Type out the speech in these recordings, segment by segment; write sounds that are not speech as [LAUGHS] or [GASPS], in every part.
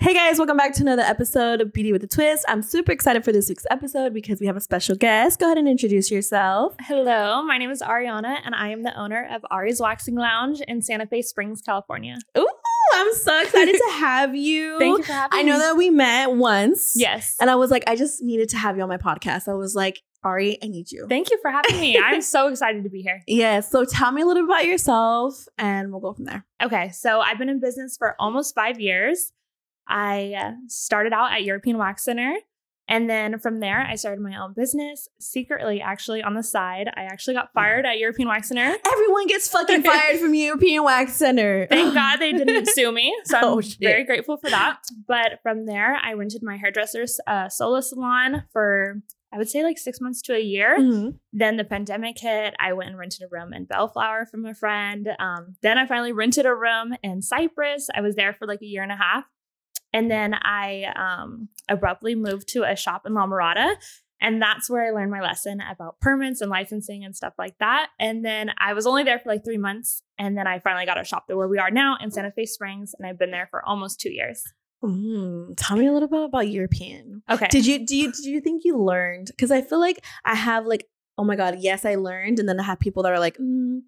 Hey guys, welcome back to another episode of Beauty with a Twist. I'm super excited for this week's episode because we have a special guest. Go ahead and introduce yourself. Hello, my name is Ariana, and I am the owner of Ari's Waxing Lounge in Santa Fe Springs, California. Ooh, I'm so excited to have you. [LAUGHS] Thank you for having I me. I know that we met once. Yes. And I was like, I just needed to have you on my podcast. I was like, Ari, I need you. Thank you for having me. I'm so [LAUGHS] excited to be here. yeah. So tell me a little bit about yourself and we'll go from there. Okay, so I've been in business for almost five years. I uh, started out at European Wax Center. And then from there, I started my own business secretly, actually, on the side. I actually got fired at European Wax Center. [LAUGHS] Everyone gets fucking fired from European Wax Center. Thank God they didn't [LAUGHS] sue me. So I'm Oh, shit. very grateful for that. But from there, I rented my hairdresser's uh, solo salon for, I would say, like six months to a year. Mhm. Then the pandemic hit. I went and rented a room in Bellflower from a friend. Um, then I finally rented a room in Cypress. I was there for like a year and a half. And then I um, abruptly moved to a shop in La Mirada. And that's where I learned my lesson about permits and licensing and stuff like that. And then I was only there for like three months. And then I finally got a shop where we are now in Santa Fe Springs. And I've been there for almost two years. Mm, tell me a little bit about European. Okay. Did you do you did you think you learned? Because I feel like I have like, oh my god, yes, I learned, and then I have people that are like, mm,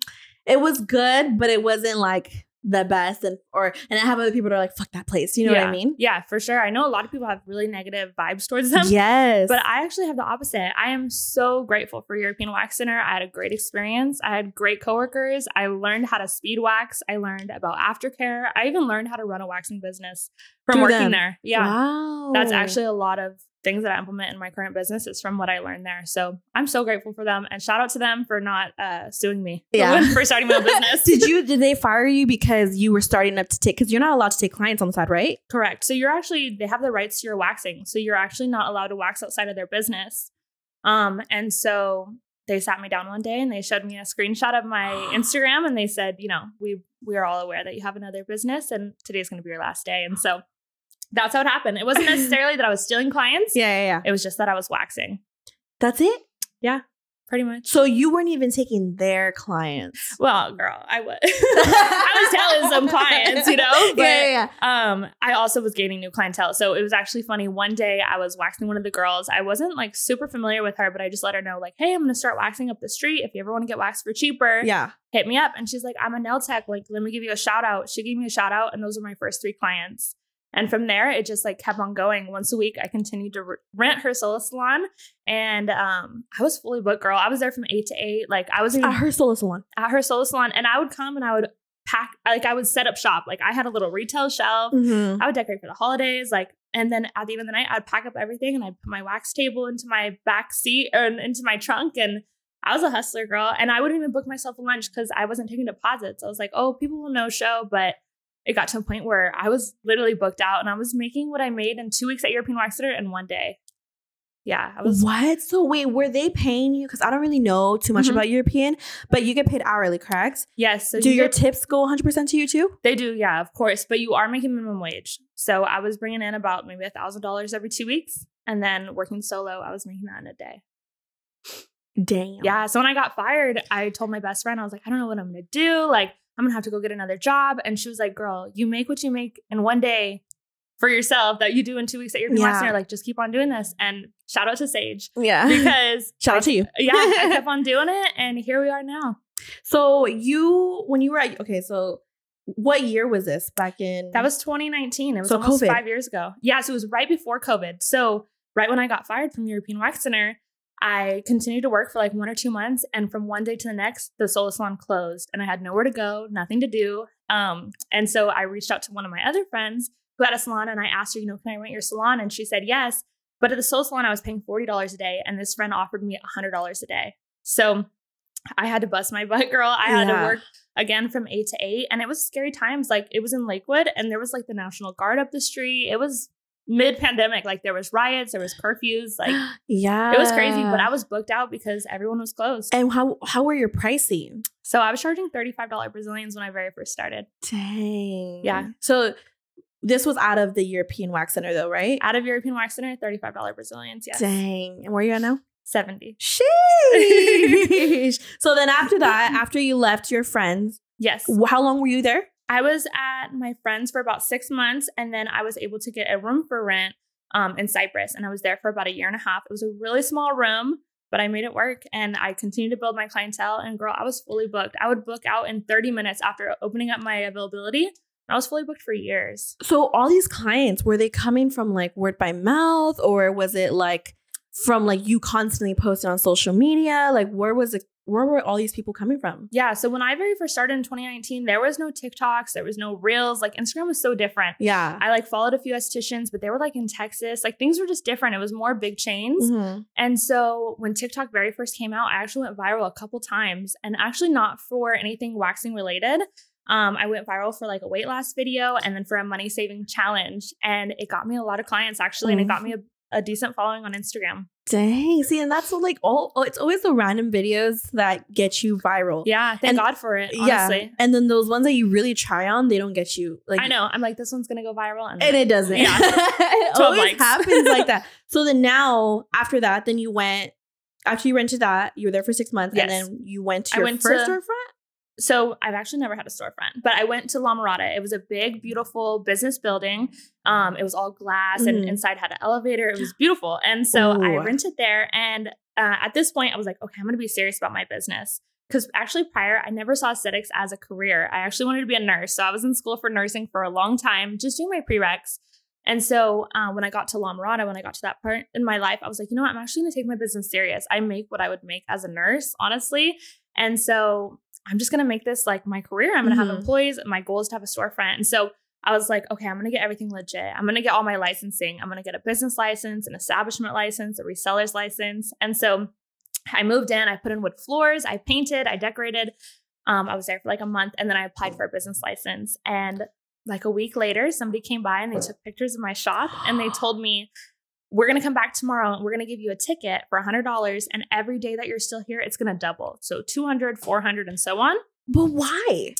it was good, but it wasn't like the best, and or and I have other people that are like, fuck that place. You know what I mean? Yeah, for sure. I know a lot of people have really negative vibes towards them. Yes, But I actually have the opposite. I am so grateful for European Wax Center. I had a great experience. I had great coworkers. I learned how to speed wax. I learned about aftercare. I even learned how to run a waxing business from Through working them. there. Yeah. wow, That's actually a lot of things that I implement in my current business is from what I learned there. So I'm so grateful for them and shout out to them for not uh, suing me [LAUGHS] Yeah. for starting my own [LAUGHS] business. did you did they fire you because you were starting up to take? Because you're not allowed to take clients on the side, right? Correct. So you're actually they have the rights to your waxing. So you're actually not allowed to wax outside of their business. Um, and so they sat me down one day and they showed me a screenshot of my [GASPS] Instagram and they said, you know, we we are all aware that you have another business and today's gonna be your last day. And so that's how it happened. It wasn't [LAUGHS] necessarily that I was stealing clients. Yeah, yeah, yeah. It was just that I was waxing. That's it. Yeah, pretty much. So you weren't even taking their clients. Well, girl, I was [LAUGHS] [LAUGHS] I was telling some clients, you know, but yeah, yeah, yeah. um i also was gaining new clientele so it was actually funny one day i was waxing one of the girls i wasn't like super familiar with her but i just let her know like hey i'm gonna start waxing up the street if you ever want to get waxed for cheaper Yeah. hit me up and she's like i'm a nail tech like let me give you a shout out she gave me a shout out and those were my first three clients and from there it just like kept on going. Once a week i continued to re- rent her solo salon. And um i was fully booked girl. I was there from eight to eight. Like i was even At her solo salon. at her solo salon. And i would come and i would pack like i would set up shop. Like i had a little retail shelf. Mm-hmm. I would decorate for the holidays, like, and then at the end of the night, I'd pack up everything and I'd put my wax table into my back seat and into my trunk. And I was a hustler girl, and I wouldn't even book myself a lunch because I wasn't taking deposits. I was like, oh, people will no show, but it got to a point where I was literally booked out, and I was making what I made in two weeks at European Wax Center in one day. Yeah, I was. What? So wait, were they paying you? Because I don't really know too much Mhm. about European, but you get paid hourly, correct? Yes. So Do you your get- tips go 100% to you too? They do, yeah, of course. But you are making minimum wage. So I was bringing in about maybe a thousand dollars every two weeks, and then working solo, I was making that in a day. Damn. Yeah. So when I got fired, I told my best friend, I was like, I don't know what I'm gonna do. Like, I'm gonna have to go get another job. And she was like, Girl, you make what you make in one day for yourself that you do in two weeks at your Yeah. yeah. Center. Like, just keep on doing this. And shout out to Sage Yeah. [LAUGHS] because Shout out to you. yeah, I kept [LAUGHS] on doing it, and here we are now. So you, when you were at, okay, so what year was this back in? That was 2019. It was So almost COVID. five years ago. Yeah, so it was right before COVID. So right when I got fired from European Wax Center, I continued to work for like one or two months, and from one day to the next, the solo salon closed, and I had nowhere to go, nothing to do. Um, and so I reached out to one of my other friends who had a salon, and I asked her, you know, can I rent your salon? And she said yes. But at the solo salon, I was paying forty dollars a day, and this friend offered me hundred dollars a day. So I had to bust my butt, girl. I had Yeah. to work again from eight to eight, and it was scary times. Like it was in Lakewood, and there was like the National Guard up the street. It was mid pandemic. Like there was riots, there was curfews. Like yeah. [GASPS] it was crazy, but I was booked out because everyone was closed. And how how were your pricing? So I was charging thirty five dollar Brazilians when I very first started. Dang. Yeah. So this was out of the European Wax Center though, right? Out of European Wax Center, thirty five dollar Brazilians. Yes, Dang. And where are you at now? seventy. Sheesh. [LAUGHS] so then after that, [LAUGHS] after you left your friends, Yes. how long were you there? I was at my friend's for about six months, and then I was able to get a room for rent um, in Cypress, and I was there for about a year and a half. It was a really small room, but I made it work, and I continued to build my clientele. And girl, I was fully booked. I would book out in 30 minutes after opening up my availability. I was fully booked for years. So all these clients were they coming from like word by mouth, or was it like from like you constantly posting on social media? Like where was it? Where were all these people coming from? Yeah. So when I very first started in 2019, there was no TikToks, there was no reels. Like Instagram was so different. Yeah. I like followed a few estheticians, but they were like in Texas. Like things were just different. It was more big chains. Mhm. And so when TikTok very first came out, I actually went viral a couple times and actually not for anything waxing related. Um, I went viral for like a weight loss video and then for a money saving challenge. And it got me a lot of clients actually, and it got me a, a decent following on Instagram. Dang. See, and that's like all. oh, It's always the random videos that get you viral. Yeah, thank And- God for it. Yeah. And then those ones that you really try on, they don't get you. Like I know. I'm like, this one's gonna go viral. And, and it doesn't. Yeah. [LAUGHS] it always likes. happens like that. [LAUGHS] So then now, after that, then you went. After you rented that, you were there for six months, Yes. and then you went to I your went first to- storefront. So I've actually never had a storefront, but I went to La Mirada. It was a big, beautiful business building. Um, it was all glass and Mhm. inside had an elevator. It was [GASPS] beautiful. And so I rented there. And uh, at this point, I was like, okay, I'm going to be serious about my business. Because actually, prior, I never saw aesthetics as a career. I actually wanted to be a nurse. So I was in school for nursing for a long time, just doing my prereqs. And so uh, when I got to La Mirada, when I got to that part in my life, I was like, you know what? I'm actually going to take my business serious. I make what I would make as a nurse, honestly. And so I'm just going to make this like my career. I'm going to Mhm. have employees. My goal is to have a storefront. And so I was like, okay, I'm going to get everything legit. I'm going to get all my licensing. I'm going to get a business license, an establishment license, a reseller's license. And so I moved in, I put in wood floors, I painted, I decorated. Um, I was there for like a month and then I applied for a business license. And like a week later, somebody came by and they took pictures of my shop and they told me, we're going to come back tomorrow and we're going to give you a ticket for $100. And every day that you're still here, it's going to double. So 200, 400, and so on But why?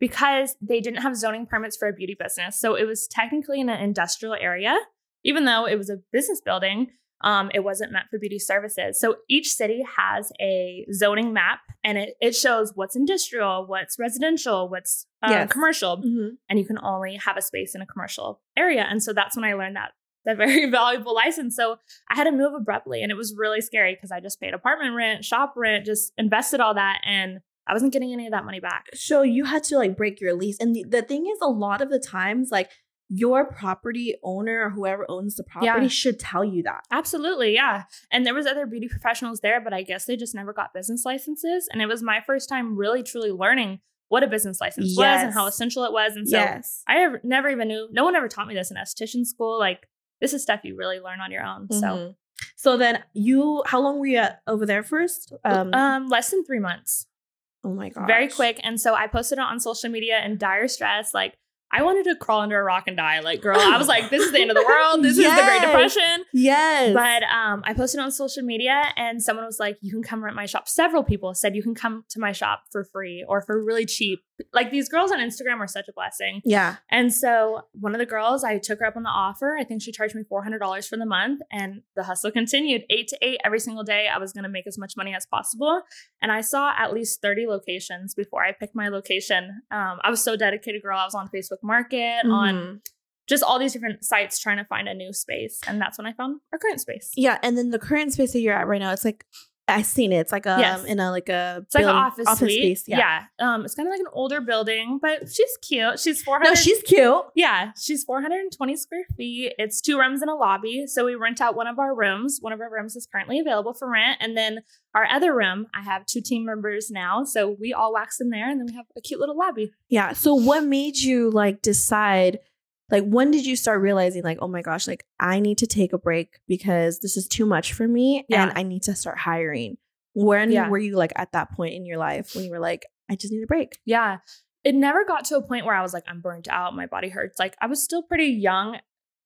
because they didn't have zoning permits for a beauty business. So it was technically in an industrial area, even though it was a business building. Um, it wasn't meant for beauty services. So each city has a zoning map and it, it shows what's industrial, what's residential, what's uh, Yes. commercial, and you can only have a space in a commercial area. And so that's when I learned that that very [LAUGHS] valuable license. So I had to move abruptly and it was really scary because I just paid apartment rent, shop rent, just invested all that and I wasn't getting any of that money back. So you had to like break your lease. And the, the thing is, a lot of the times, like your property owner or whoever owns the property Yeah. should tell you that. Absolutely, yeah. And there was other beauty professionals there, but I guess they just never got business licenses. And it was my first time really truly learning what a business license was and how essential it was. And so yes. I never even knew. No one ever taught me this in esthetician school. Like this is stuff you really learn on your own. So Mhm. So then you, how long were you at, over there first? Um, um, less than three months. oh my god, very quick. And so I posted it on social media in dire stress. Like I wanted to crawl under a rock and die. Like, girl, I was like, this is the end of the world. This is the Great Depression. Yes, But um, I posted on social media and someone was like, you can come rent my shop. Several people said you can come to my shop for free or for really cheap. Like these girls on Instagram are such a blessing. yeah, And so one of the girls, I took her up on the offer. I think she charged me $400 for the month and the hustle continued eight to eight every single day. I was going to make as much money as possible. And I saw at least 30 locations before I picked my location. Um, I was so dedicated, girl. I was on Facebook Market, on Mhm. just all these different sites trying to find a new space. And that's when I found our current space. yeah. And then the current space that you're at right now, it's like I've seen it. It's like a Yes. in a like a It's like an build- office, suite. space. Yeah. Um, it's kind of like an older building, but she's cute. She's 400. No, she's cute. yeah, she's 420 square feet. It's two rooms and a lobby. So we rent out one of our rooms. One of our rooms is currently available for rent. And then our other room, I have two team members now. So we all wax in there and then we have a cute little lobby. Yeah. So what made you like decide like when did you start realizing like oh my gosh like I need to take a break because this is too much for me Yeah. and I need to start hiring. When Yeah. were you like at that point in your life when you were like I just need a break? Yeah. It never got to a point where I was like, I'm burnt out. My body hurts. Like I was still pretty young.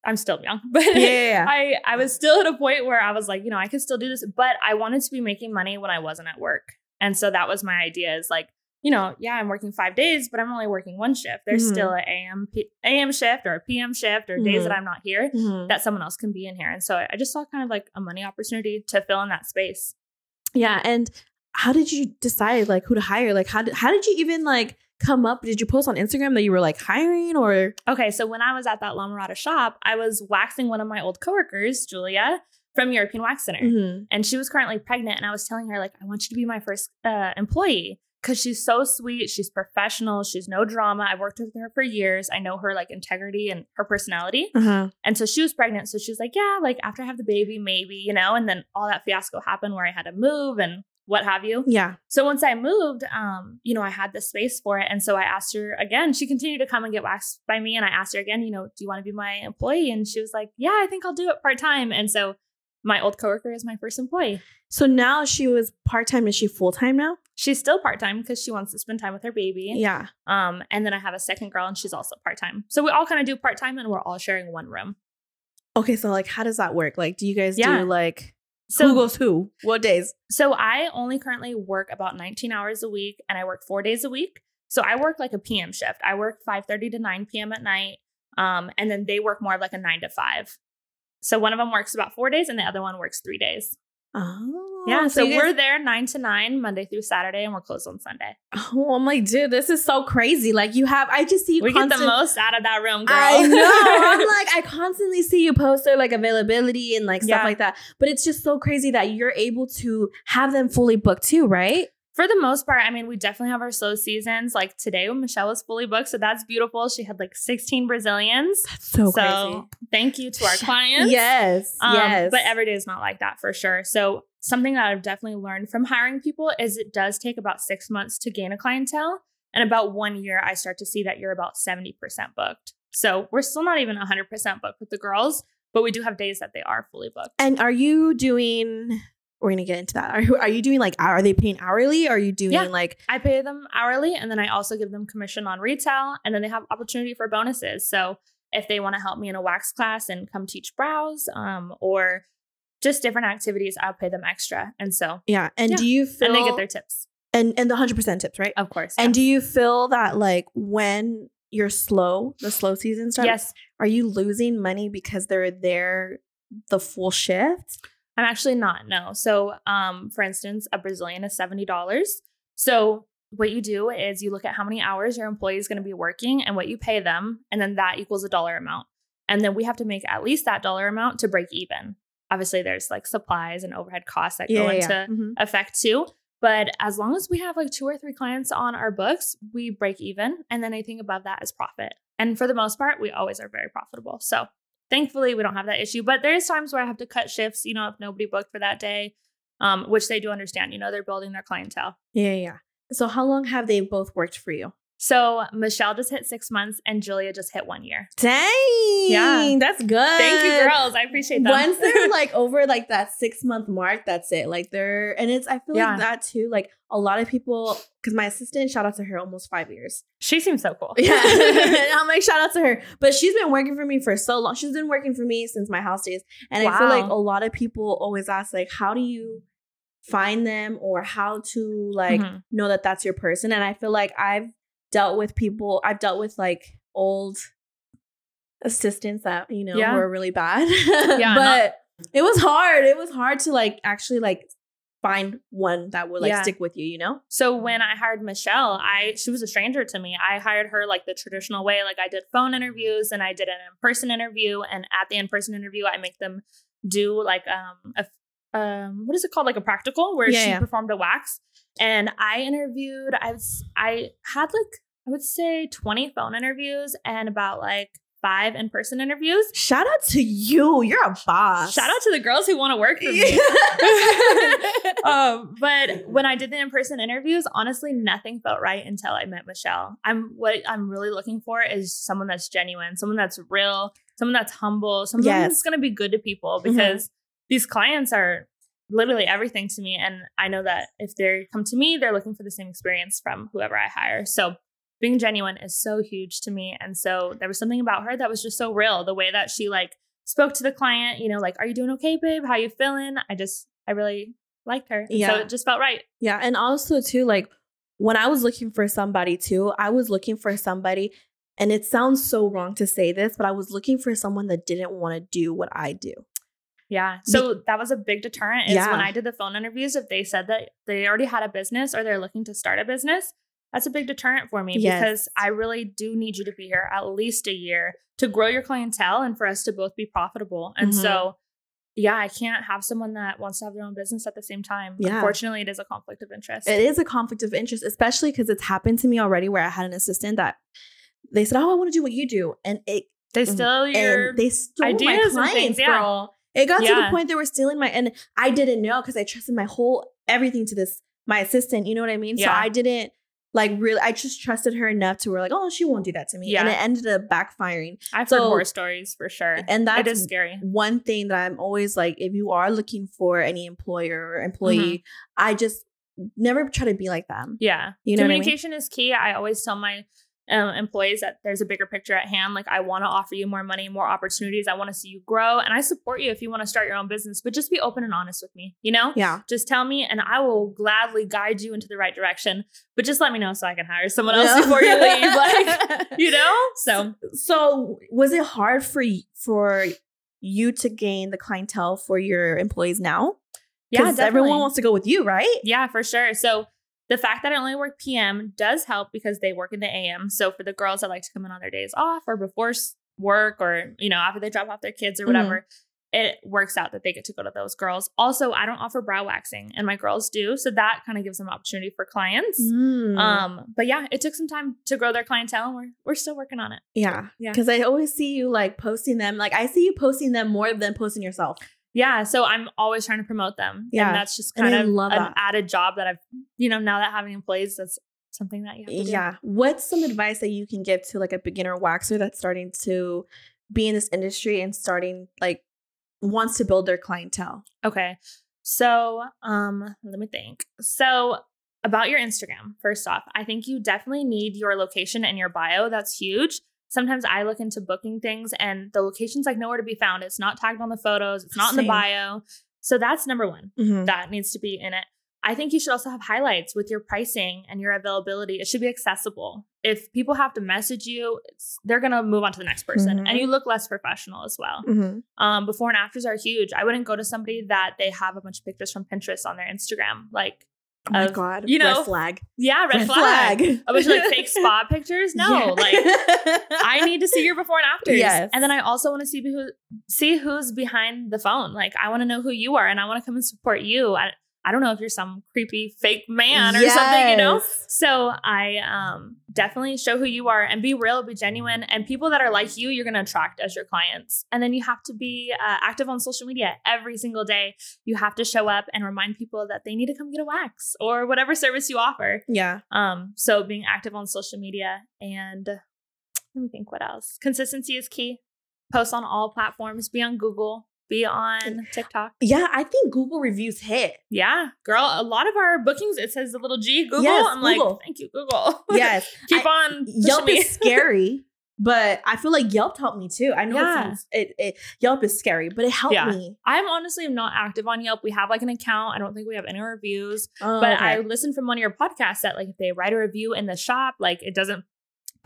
I'm still young, [LAUGHS] but Yeah. I, I was still at a point where I was like, you know, I could still do this, but I wanted to be making money when I wasn't at work. And so that was my idea is like, you know, yeah, I'm working five days, but I'm only working one shift. There's Mhm. still an AM, P- AM shift or a PM shift or days that Mhm. I'm not here Mhm. that someone else can be in here. And so I just saw kind of like a money opportunity to fill in that space. Yeah, and how did you decide like who to hire? Like how did how did you even like come up? Did you post on Instagram that you were like hiring or? Okay, so when I was at that La Mirada shop, I was waxing one of my old coworkers, Julia, from European Wax Center. Mhm. And she was currently pregnant. And I was telling her, like, I want you to be my first uh, employee because she's so sweet. She's professional. She's no drama. I've worked with her for years. I know her like integrity and her personality. Uh-huh. And so she was pregnant. So she was like, yeah, like after I have the baby, maybe, you know, and then all that fiasco happened where I had to move and what have you. Yeah. So once I moved, um, you know, I had the space for it. And so I asked her again, she continued to come and get waxed by me. And I asked her again, you know, do you want to be my employee? And she was like, yeah, I think I'll do it part time. And so my old coworker is my first employee. So now she was part time. Is she full time now? She's still part time because she wants to spend time with her baby. Yeah. Um, and then I have a second girl, and she's also part time. So we all kind of do part time, and we're all sharing one room. Okay. So like, how does that work? Like, do you guys Yeah. do like So who goes who? What days? So I only currently work about 19 hours a week and I work four days a week. So I work like a PM shift. I work 5:30 to 9 p.m. at night. Um, and then they work more of like a nine to five. So one of them works about four days and the other one works three days. Oh, yeah. So, you we're there nine to nine, Monday through Saturday, and we're closed on Sunday. [LAUGHS] Oh, I'm like, dude, this is so crazy. Like, you have, I just see you we get the most out of that room, girl. I know. I'm [LAUGHS] like, I constantly see you post their like availability and like stuff Yeah. like that. But it's just so crazy that you're able to have them fully booked too, right? For the most part, I mean, we definitely have our slow seasons. Like today, Michelle was fully booked, so that's beautiful. She had like 16 Brazilians. That's so, So thank you to our [LAUGHS] clients. Yes. Um, yes. But every day is not like that for sure. So something that I've definitely learned from hiring people is it does take about six months to gain a clientele. And about one year, I start to see that you're about 70% booked. So we're still not even 100% booked with the girls, but we do have days that they are fully booked. and are you doing? We're gonna get into that. Are, are you doing like? Are they paying hourly? Are you doing Yeah. like? I pay them hourly and then I also give them commission on retail and then they have opportunity for bonuses. So if they want to help me in a wax class and come teach brows um, or just different activities, I'll pay them extra. And so, Yeah. And Yeah. do you feel? and they get their tips, and and the hundred percent tips, right? of course. And do you feel that like when you're slow, the slow season starts? yes, Are you losing money because they're there the full shift? I'm actually not. No. So, um, for instance, a Brazilian is seventy dollars. So, what you do is you look at how many hours your employee is going to be working and what you pay them, and then that equals a dollar amount. And then we have to make at least that dollar amount to break even. Obviously, there's like supplies and overhead costs that go into Mhm. effect too. But as long as we have like two or three clients on our books, we break even. And then anything above that is profit. And for the most part, we always are very profitable. So thankfully, we don't have that issue. But there's times where I have to cut shifts, you know, if nobody booked for that day, um, which they do understand. You know, they're building their clientele. Yeah, yeah. So how long have they both worked for you? So Michelle just hit six months and Julia just hit one year. Dang. Yeah. That's good. Thank you, girls. I appreciate that. Once they're [LAUGHS] like over like that six month mark, that's it. Like they're and it's I feel Yeah. like that too. Like a lot of people because my assistant, shout out to her, almost five years. she seems so cool. Yeah. [LAUGHS] [LAUGHS] I'm like, shout out to her. But she's been working for me for so long. She's been working for me since my house days. And I feel like a lot of people always ask, like, how do you find them or how to like Mhm. know that that's your person? And I feel like I've dealt with people, I've dealt with like old assistants that, you know, Yeah. were really bad. [LAUGHS] Yeah, but it was hard. It was hard to like actually like find one that would like Yeah. stick with you, you know? So when I hired Michelle, I she was a stranger to me. I hired her like the traditional way. Like I did phone interviews and I did an in-person interview. And at the in-person interview, I make them do like um a um what is it called? Like a practical where Yeah, she yeah. performed a wax. And I interviewed, I was I had like I would say 20 phone interviews and about like five in-person interviews. Shout out to you. You're a boss. Shout out to the girls who want to work for me. [LAUGHS] um, but when I did the in-person interviews, honestly, nothing felt right until I met Michelle. I'm what I'm really looking for is someone that's genuine, someone that's real, someone that's humble, someone Yes. that's going to be good to people Mhm. because these clients are literally everything to me, and I know that if they come to me, they're looking for the same experience from whoever I hire. So. Being genuine is so huge to me. And so there was something about her that was just so real. The way that she like spoke to the client, you know, like, are you doing okay, babe? How you feeling? I just, I really liked her. And So Yeah. it just felt right. Yeah, and also too, like when I was looking for somebody too, I was looking for somebody, and it sounds so wrong to say this, but I was looking for someone that didn't want to do what I do. Yeah. So that was a big deterrent is Yeah. when I did the phone interviews, if they said that they already had a business or they're looking to start a business, that's a big deterrent for me Yes. because I really do need you to be here at least a year to grow your clientele and for us to both be profitable. And Mhm. so, yeah, I can't have someone that wants to have their own business at the same time. Yeah. Unfortunately, it is a conflict of interest. It is a conflict of interest, especially because it's happened to me already where I had an assistant that they said, Oh, I want to do what you do. And it They steal your and they stole ideas my and clients, things, yeah. girl. It got to the point they were stealing my and I didn't know because I trusted my whole everything to this my assistant. You know what I mean? So I didn't like really I just trusted her enough to where like, oh, she won't do that to me. And it ended up backfiring. I've heard so- horror stories for sure. And that's scary. one thing that I'm always like, if you are looking for any employer or employee, Mm-hmm. I just never try to be like them. Yeah. You know what I mean? Communication is key. I always tell my um, employees that there's a bigger picture at hand. Like, I want to offer you more money, more opportunities. I want to see you grow. And I support you if you want to start your own business, but just be open and honest with me, you know? Yeah. Just tell me, and I will gladly guide you into the right direction. But just let me know so I can hire someone else Yeah. before you leave. [LAUGHS] Like, you know? So, so was it hard for for you to gain the clientele for your employees now? yeah, Because everyone wants to go with you, right? Yeah, for sure. So the fact that I only work PM does help because they work in the AM. So for the girls that like to come in on their days off or before work or, you know, after they drop off their kids or Mhm. whatever, it works out that they get to go to those girls. Also, I don't offer brow waxing and my girls do. So that kind of gives them opportunity for clients. Mm. Um, but yeah, it took some time to grow their clientele and we're, we're still working on it. yeah, yeah. Because I always see you like posting them. Like I see you posting them more than posting yourself. Yeah. So I'm always trying to promote them. Yeah. And that's just kind of love an that. added job that I've, you know, now that having employees, that's something that you have to do. Yeah. What's some advice that you can give to like a beginner waxer that's starting to be in this industry and starting like wants to build their clientele? Okay. So, um, let me think. So, about your Instagram, first off, I think you definitely need your location and your bio. That's huge. Sometimes I look into booking things and the location's like nowhere to be found. It's not tagged on the photos, it's not in the bio. So, that's number one. Mhm. That needs to be in it. I think you should also have highlights with your pricing and your availability. It should be accessible. If people have to message you, it's, they're going to move on to the next person Mhm. and you look less professional as well. Mhm. Um, before and afters are huge. I wouldn't go to somebody that they have a bunch of pictures from Pinterest on their Instagram. Like, Oh my Of, god. you know, red flag. yeah, red, flag. A bunch of like fake [LAUGHS] spa pictures. No, Yeah. like I need to see your before and afters. Yes. And then I also want to see who see who's behind the phone. Like I want to know who you are and I want to come and support you. I I don't know if you're some creepy fake man or something, you know? So I um definitely show who you are and be real, be genuine. And people that are like you, you're gonna attract as your clients. And then you have to be uh, active on social media every single day. You have to show up and remind people that they need to come get a wax or whatever service you offer. Yeah. Um, so being active on social media and let me think what else. Consistency is key. Post on all platforms. Be on Google. Be on TikTok. Yeah, I think Google reviews hit. Yeah, girl. A lot of our bookings it says the little G Google. Yes, I'm Google. like, thank you, Google. [LAUGHS] Yes. keep I- on. Yelp me. is [LAUGHS] scary, but I feel like Yelp helped me too. I know Yeah. it sounds it, it Yelp is scary, but it helped Yeah. me. I'm honestly not active on Yelp. We have like an account. I don't think we have any reviews. Oh, but okay. I listened from one of your podcasts that like if they write a review in the shop, like it doesn't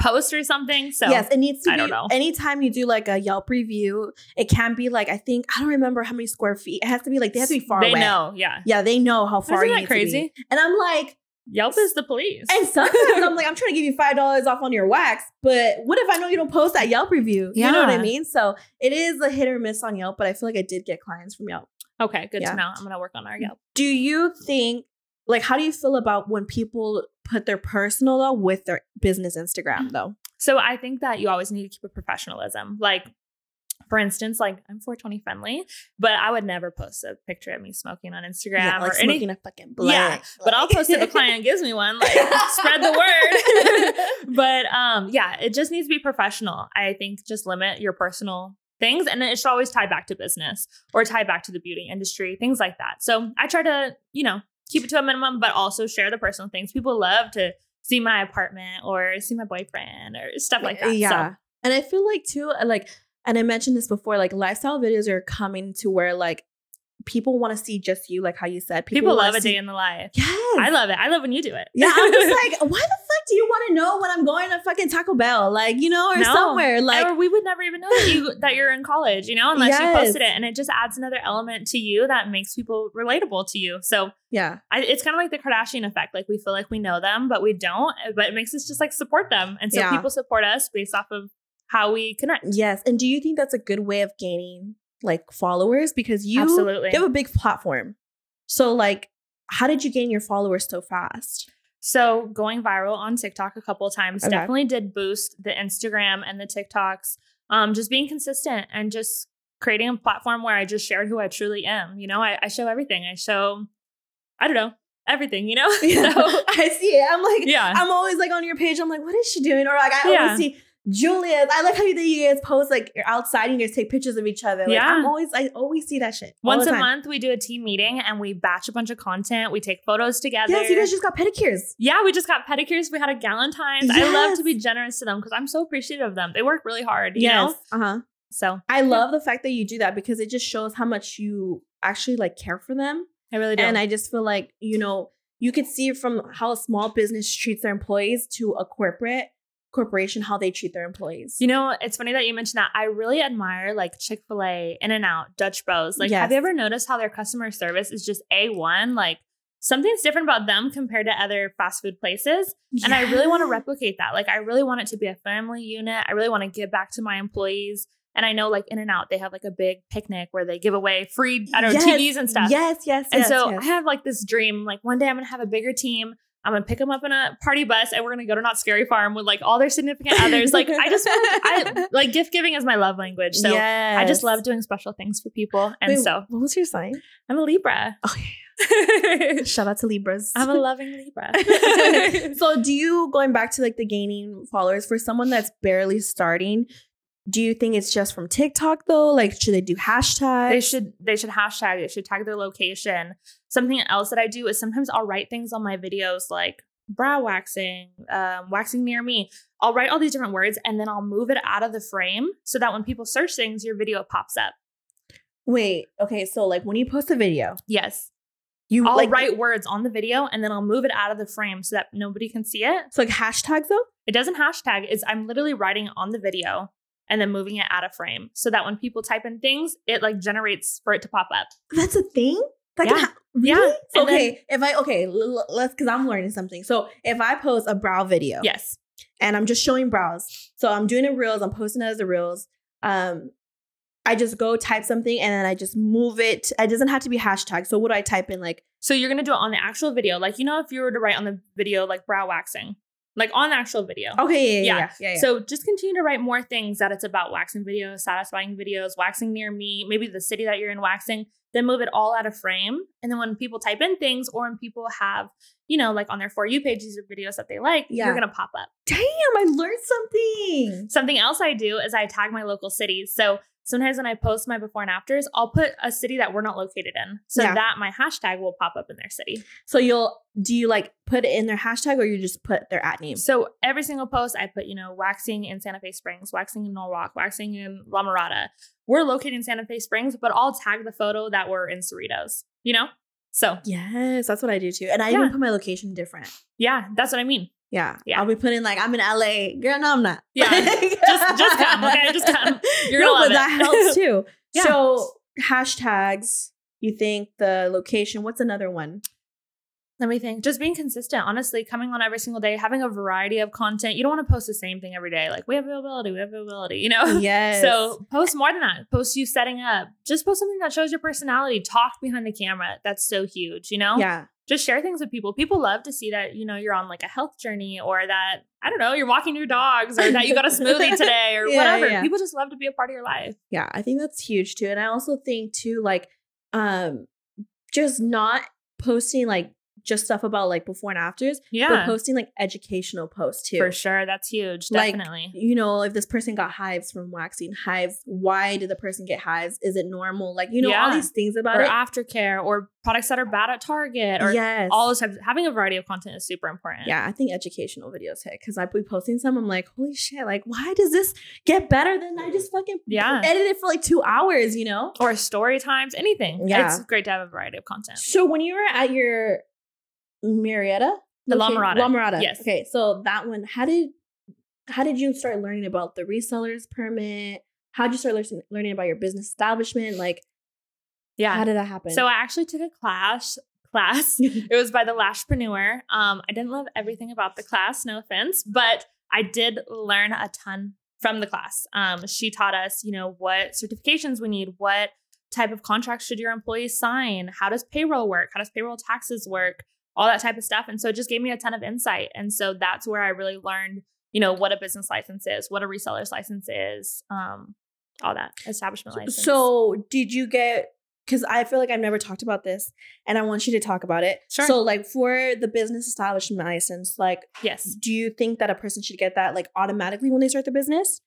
post or something. So yes, it needs to I be. don't know. Anytime you do like a Yelp review, it can be like I think I don't remember how many square feet. It has to be like they have to be far they away. know. Yeah. Yeah, they know how far. Isn't you that need to be. crazy? And I'm like, Yelp is the police. and sometimes I'm [LAUGHS] like, I'm trying to give you five dollars off on your wax, but what if I know you don't post that Yelp review? You know what I mean? So it is a hit or miss on Yelp, but I feel like I did get clients from Yelp. okay, good Yeah. to know. I'm gonna work on our mm, Yelp. Do you think like how do you feel about when people put their personal though with their business Instagram though? So I think that you always need to keep a professionalism. Like, for instance, like I'm 420 friendly, but I would never post a picture of me smoking on Instagram yeah, like or smoking a fucking blunt. Yeah, But I'll post if a client gives me one. Like, spread the word. [LAUGHS] but um, yeah, it just needs to be professional. I think just limit your personal things, and it should always tie back to business or tie back to the beauty industry, things like that. So I try to, you know, keep it to a minimum, but also share the personal things. People love to see my apartment or see my boyfriend or stuff like that. Yeah. So, And I feel like too, uh, like, and I mentioned this before, like lifestyle videos are coming to where like people want to see just you, like how you said. People, wanna love a see- day in the life. Yes. I love it. I love when you do it. Yeah, I'm just [LAUGHS] like, why the fuck do you want to know when I'm going to fucking Taco Bell? Like, you know, or No. somewhere. Like, or we would never even know that you that you're in college, you know, unless you posted it, and it just adds another element to you that makes people relatable to you. So yeah. I, it's kind of like the Kardashian effect. Like we feel like we know them, but we don't. Eh, but it makes us just like support them, and so Yeah. people support us based off of how we connect. Yes. And do you think that's a good way of gaining like followers? Because you, Absolutely. you have a big platform. So, like, how did you gain your followers so fast? So going viral on TikTok a couple of times Okay. definitely did boost the Instagram and the TikToks. Um, just being consistent and just creating a platform where I just shared who I truly am. You know, I, I show everything. I show, I don't know, everything. You know, [LAUGHS] Yeah. so [LAUGHS] I see it. I'm like, yeah, I'm always like on your page. I'm like, what is she doing? Or like, I Yeah. always see Julia's. I like how you, you guys post like you're outside and you guys take pictures of each other. Like, Yeah. I'm always, I always see that shit. Once a month, we do a team meeting and we batch a bunch of content. We take photos together. Yes, you guys just got pedicures. yeah, we just got pedicures. We had a Galentine's. I love to be generous to them because I'm so appreciative of them. They work really hard, you know? Uh huh. So I love the fact that you do that because it just shows how much you actually like care for them. I really do. And I just feel like, you know, you could see from how a small business treats their employees to a corporate corporation how they treat their employees. You know, it's funny that you mentioned that. I really admire like Chick fil A, In N Out, Dutch Bros. Like, have you ever noticed how their customer service is just A1? Like, something's different about them compared to other fast food places. And I really want to replicate that. Like, I really want it to be a family unit. I really want to give back to my employees. And I know, like, In and Out, they have like a big picnic where they give away free, I don't know, Yes. TVs and stuff. Yes, yes, And yes, so yes. I have like this dream, like one day I'm gonna have a bigger team. I'm gonna pick them up in a party bus and we're gonna go to Knott's Scary Farm with like all their significant others. Like I just want, I [LAUGHS] like gift giving is my love language. So I just love doing special things for people. And Wait, so what was your sign? I'm a Libra. Oh, yeah. [LAUGHS] Shout out to Libras. I'm a loving Libra. [LAUGHS] so do you going back to like the gaining followers for someone that's barely starting do you think it's just from tiktok though like should they do hashtags they should they should hashtag it, should tag their location. Something else that I do is sometimes I'll write things on my videos like brow waxing, um, waxing near me. I'll write all these different words and then I'll move it out of the frame so that when people search things, your video pops up. wait okay so like when you post a video Yes. you I'll like write words on the video and then I'll move it out of the frame so that nobody can see it. so like hashtags though It doesn't hashtag, it's I'm literally writing on the video and then moving it out of frame so that when people type in things, it like generates for it to pop up. that's a thing that Yeah. can ha- Yeah. really? So, And then- okay if i okay l- let's because i'm learning something so if i post a brow video Yes. and i'm just showing brows so i'm doing a reels i'm posting it as a reels um I just go type something and then I just move it. It doesn't have to be hashtag. So what do I type in? Like So you're gonna do it on the actual video. Like, you know, if you were to write on the video like brow waxing, like on the actual video. okay, yeah, yeah, Yeah. yeah, yeah. So just continue to write more things that it's about waxing videos, satisfying videos, waxing near me, maybe the city that you're in waxing, then move it all out of frame. And then when people type in things or when people have, you know, like on their For You pages or videos that they like, Yeah. you're gonna pop up. Damn, I learned something. Something else I do is I tag my local cities. So sometimes when I post my before and afters, I'll put a city that we're not located in so Yeah. that my hashtag will pop up in their city. So you'll do you like put it in their hashtag or you just put their at name? So every single post I put, you know, waxing in Santa Fe Springs, waxing in Norwalk, waxing in La Mirada. We're located in Santa Fe Springs, but I'll tag the photo that we're in Cerritos, you know? So Yes, that's what I do too. And I Yeah. even put my location different. yeah, that's what I mean. Yeah. Yeah. I'll be putting like I'm in LA. Girl, no, I'm not. Yeah. [LAUGHS] Just- just come, okay? Just come. [LAUGHS] You're no, gonna but that it. helps [LAUGHS] too. Yeah. So hashtags, you think the location, what's another one? Let me think. Just being consistent, honestly, coming on every single day, having a variety of content. You don't want to post the same thing every day. Like we have availability, we have availability, you know? Yes. So post more than that. Post you setting up. Just post something that shows your personality. Talk behind the camera. That's so huge, you know? yeah. Just share things with people. People love to see that, you know, you're on like a health journey or that, I don't know, you're walking your dogs or that you got a [LAUGHS] smoothie today or Yeah, whatever. yeah. People just love to be a part of your life. Yeah, I think that's huge too. And I also think too, like, um, just not posting like just stuff about like before and afters, but Yeah. posting like educational posts too. For sure. That's huge. Like, Definitely. You know, if this person got hives from waxing, hives, why did the person get hives? Is it normal? Like, you know, all these things about or it. aftercare or products that are bad at Target or yes. all those types. Having a variety of content is super important. yeah, I think educational videos hit because I be posting some. I'm like, holy shit! Like, why does this get better than I just fucking Yeah. edit it for like two hours? You know. Or story times, anything. Yeah. It's great to have a variety of content. So when you were at your Marietta, The La Mirada. La Mirada, Yes. Okay, so that one, how did how did you start learning about the resellers permit? How did you start learning learning about your business establishment? Like, Yeah. how did that happen? So I actually took a class. [LAUGHS] Class. it was by the Lashpreneur. Um, I didn't love everything about the class, no offense, but I did learn a ton from the class. Um, she taught us, you know, what certifications we need, what type of contracts should your employees sign, how does payroll work, how does payroll taxes work, all that type of stuff. And so it just gave me a ton of insight. And so that's where I really learned, you know, what a business license is, what a reseller's license is, um, all that establishment license. So did you get? Because I feel like I've never talked about this, and I want you to talk about it. Sure. So, like for the business establishment license, like, yes. do you think that a person should get that like automatically when they start the business?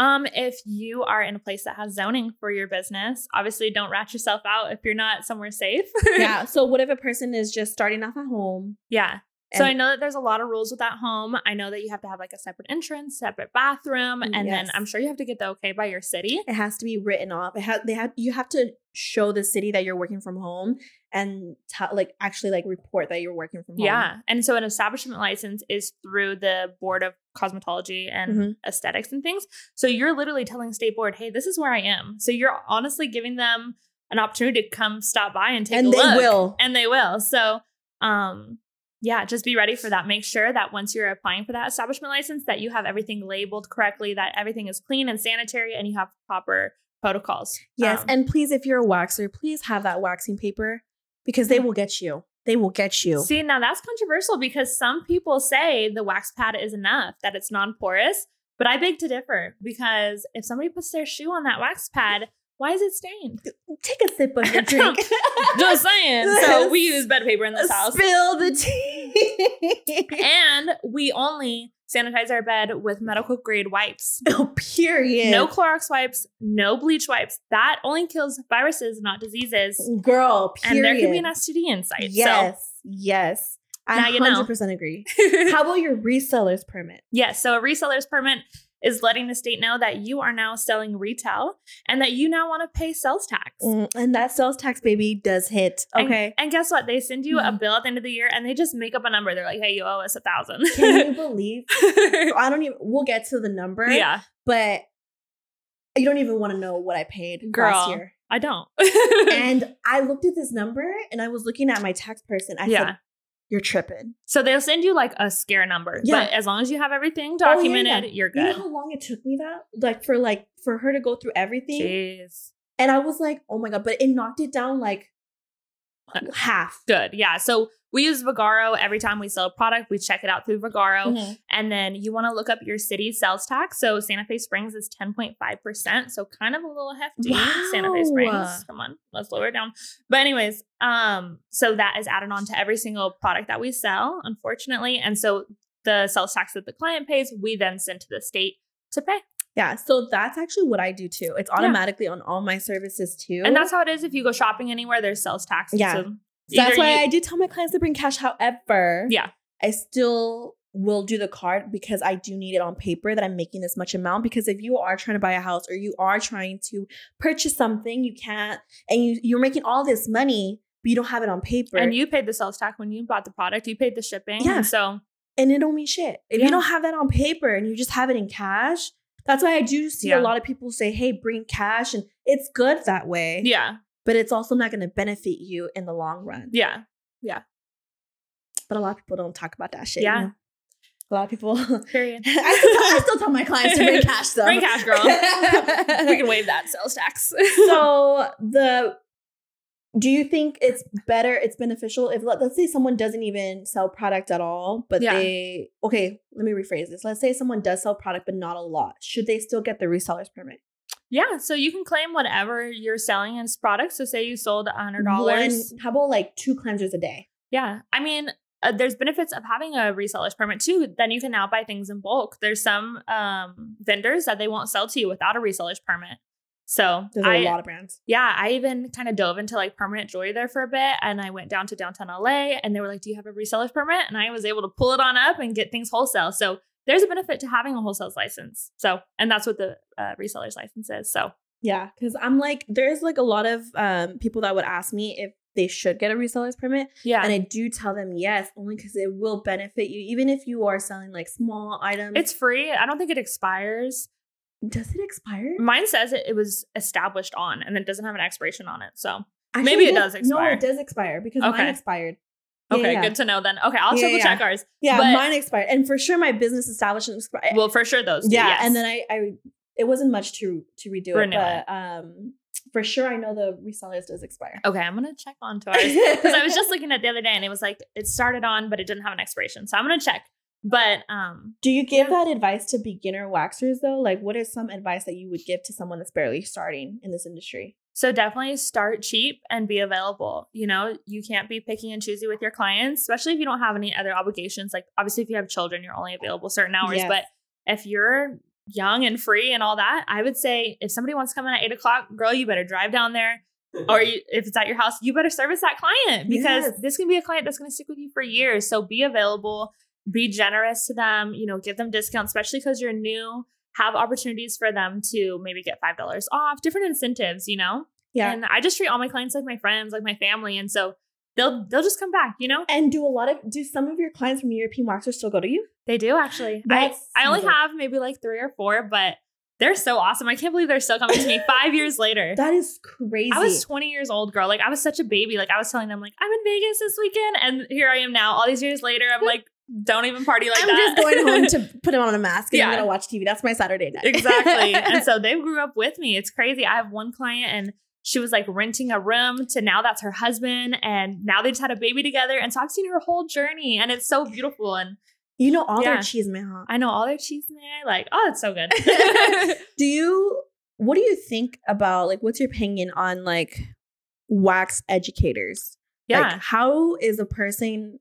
Um, if you are in a place that has zoning for your business, obviously don't rat yourself out if you're not somewhere safe. [LAUGHS] yeah. So, what if a person is just starting off at home? yeah. So I know that there's a lot of rules with that home. I know that you have to have like a separate entrance, separate bathroom, and then I'm sure you have to get the okay by your city. it has to be written off. It has they have you have to show the city that you're working from home and t- like actually like report that you're working from home. Yeah. And so an establishment license is through the Board of Cosmetology and Mhm. Aesthetics and things. So you're literally telling state board, hey, this is where I am. So you're honestly giving them an opportunity to come stop by and take and a they will. and they will. So, um, yeah, just be ready for that. Make sure that once you're applying for that establishment license, that you have everything labeled correctly, that everything is clean and sanitary, and you have proper protocols. Yes, Um, and please, if you're a waxer, please have that waxing paper because they will get you. They will get you. see now that's controversial because some people say the wax pad is enough, that it's non-porous. But I beg to differ because if somebody puts their shoe on that wax pad, why is it stained? Take a sip of your [LAUGHS] drink. Just saying. So [LAUGHS] we use bed paper in this house. Spill the tea. And we only sanitize our bed with medical grade wipes. [LAUGHS] oh, period. No Clorox wipes, no bleach wipes. That only kills viruses, not diseases. girl. Period. And there could be an STD inside. Yes, yes. I Now you know. 100% agree. How about your reseller's permit? [LAUGHS] yes. So a reseller's permit is letting the state know that you are now selling retail and that you now want to pay sales tax. Mm, and that sales tax baby does hit. Okay. And, guess what? They send you a Mhm. bill at the end of the year and they just make up a number. They're like, hey, you owe us a thousand. Can you [LAUGHS] believe? [LAUGHS] I don't even. We'll get to the number. yeah. But you don't even want to know what I paid Girl. last year. I don't. And [LAUGHS] I looked at this number and I was looking at my tax person. I Yeah. said, "You're tripping." So they'll send you like a scare number. Yeah. But as long as you have everything Oh, yeah, documented, yeah. you're You know good. how long it took me that, like for like for her to go through everything, Jeez. and I was like, "Oh my god!" But it knocked it down like half. Good. Yeah. So we use Vagaro every time we sell a product. We check it out through Vagaro. Mhm. And then you want to look up your city's sales tax. So Santa Fe Springs is 10.5%. So kind of a little hefty. Santa Fe Springs. Come on, let's lower it down. But anyways, um, so that is added on to every single product that we sell, unfortunately. And so the sales tax that the client pays, we then send to the state to pay. Yeah, so that's actually what I do too. It's automatically on all my services too. And that's how it is if you go shopping anywhere, there's sales tax. Yeah. So So that's why you- I do tell my clients to bring cash. However, Yeah. I still will do the card because I do need it on paper that I'm making this much amount. Because if you are trying to buy a house or you are trying to purchase something, you can't, and you you're making all this money, but you don't have it on paper, And you paid the sales tax when you bought the product. You paid the shipping. Yeah. So and it don't mean shit. If Yeah. you don't have that on paper and you just have it in cash, that's why I do see Yeah. a lot of people say, "Hey, bring cash," and it's good that way. yeah. but it's also not going to benefit you in the long run. Yeah. Yeah. But a lot of people don't talk about that shit. Yeah. you know? A lot of people. [LAUGHS] Period. I, still tell, I still tell my clients to bring [LAUGHS] cash though. Bring cash, girl. [LAUGHS] we can waive that sales tax. so the do you think it's better it's beneficial if let, let's say someone doesn't even sell product at all but Yeah. they okay let me rephrase this let's say someone does sell product but not a lot should they still get the reseller's permit yeah. So you can claim whatever you're selling as products. So say you sold a hundred dollars. One- how about like two cleansers a day Yeah. I mean, uh, there's benefits of having a reseller's permit too. Then you can now buy things in bulk. There's some um, vendors that they won't sell to you without a reseller's permit. So There's I, a lot of brands. yeah, I even kind of dove into like permanent jewelry there for a bit, and I went down to downtown LA, and they were like, "Do you have a reseller's permit?" And I was able to pull it on up and get things wholesale. So there's a benefit to having a wholesale license. So, and that's what the uh, reseller's license is. So Yeah, because I'm like, there's like a lot of um people that would ask me if they should get a reseller's permit, yeah, and I do tell them yes, only because it will benefit you, even if you are selling like small items. it's free. I don't think it expires. Does it expire? Mine says it, it was established on, and it doesn't have an expiration on it. So Actually, maybe it does expire. No, it does expire because mine expired. Yeah, okay, yeah. good to know then. Okay, I'll Yeah, triple check ours. Yeah, But- mine expired, and for sure my business establishment expired. Well, for sure those. Yeah, yes. and then I, I, it wasn't much to to redo Renew it, but um, for sure I know the resellers does expire. Okay, I'm gonna check onto ours because I was just [LAUGHS] looking at the other day and it was like it started on, but it didn't have an expiration. So I'm gonna check. But um, Do you give that advice to beginner waxers though? Like, what is some advice that you would give to someone that's barely starting in this industry? so definitely start cheap and be available. You know, you can't be picky and choosy with your clients, especially if you don't have any other obligations. Like obviously, if you have children, you're only available certain hours. Yes. But if you're young and free and all that, I would say if somebody wants to come in at eight o'clock, girl, you better drive down there. or [LAUGHS] you, if it's at your house, you better service that client because Yes. this can be a client that's going to stick with you for years. So be available, be generous to them, you know, give them discounts, especially because you're new. Have opportunities for them to maybe get $5 off, different incentives, you know? Yeah, And I just treat all my clients like my friends, like my family. And so they'll they'll just come back, you know? and do a lot of do some of your clients from European waxers still go to you? They do actually. I, That's I only have maybe like three or four, but they're so awesome. I can't believe they're still coming to me [LAUGHS] five years later. That is crazy. I was 20 years old, girl. Like I was such a baby. Like I was telling them, like I'm in Vegas this weekend, and here I am now. All these years later, I'm like, don't even party like I'm that. just going home to [LAUGHS] put him on a mask and I'm Yeah. gonna watch TV. That's my Saturday night. exactly. and [LAUGHS] so they grew up with me. It's crazy. I have one client, and she was like renting a room to now that's her husband, and now they just had a baby together. And so I've seen her whole journey, and it's so beautiful. And you know all Yeah. their cheese, man. Huh? I know all their cheese. Like, oh, it's so good. [LAUGHS] Do you? What do you think about like? What's your opinion on like wax educators? yeah. Like, how is a person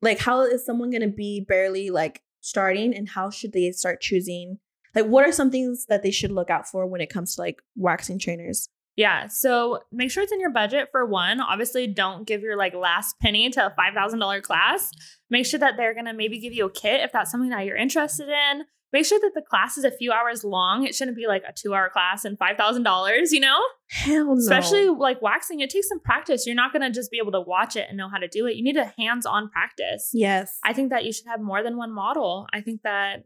like? How is someone gonna be barely like starting, and how should they start choosing? Like, what are some things that they should look out for when it comes to like waxing trainers? Yeah. So make sure it's in your budget for one. Obviously, don't give your like last penny to a five thousand dollar class. Make sure that they're gonna maybe give you a kit if that's something that you're interested in. Make sure that the class is a few hours long. It shouldn't be like a two hour class and five thousand dollars. You know, Hell no. especially like waxing. It takes some practice. You're not gonna just be able to watch it and know how to do it. You need a hands on practice. yes. I think that you should have more than one model. I think that,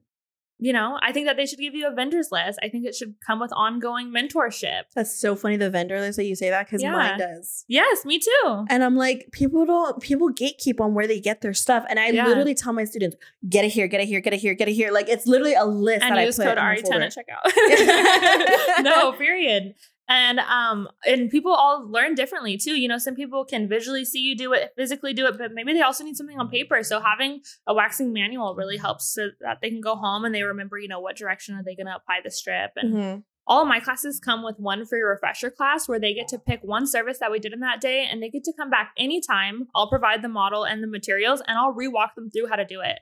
you know, I think that they should give you a vendors list. I think it should come with ongoing mentorship. That's so funny. The vendor list that you say that because Yeah. mine does. Yes, me too. And I'm like, people don't, people gatekeep on where they get their stuff. And I Yeah. literally tell my students, get it here, get it here, get it here, get it here. Like it's literally a list And that use I put code in my RE10 folder. at checkout. [LAUGHS] no, [LAUGHS] period. And um, and people all learn differently too. You know, some people can visually see you do it, physically do it, but maybe they also need something on paper. So having a waxing manual really helps so that they can go home and they remember, you know, what direction are they going to apply the strip and Mhm. all of my classes come with one free refresher class where they get to pick one service that we did in that day and they get to come back anytime. I'll provide the model and the materials and I'll rewalk them through how to do it.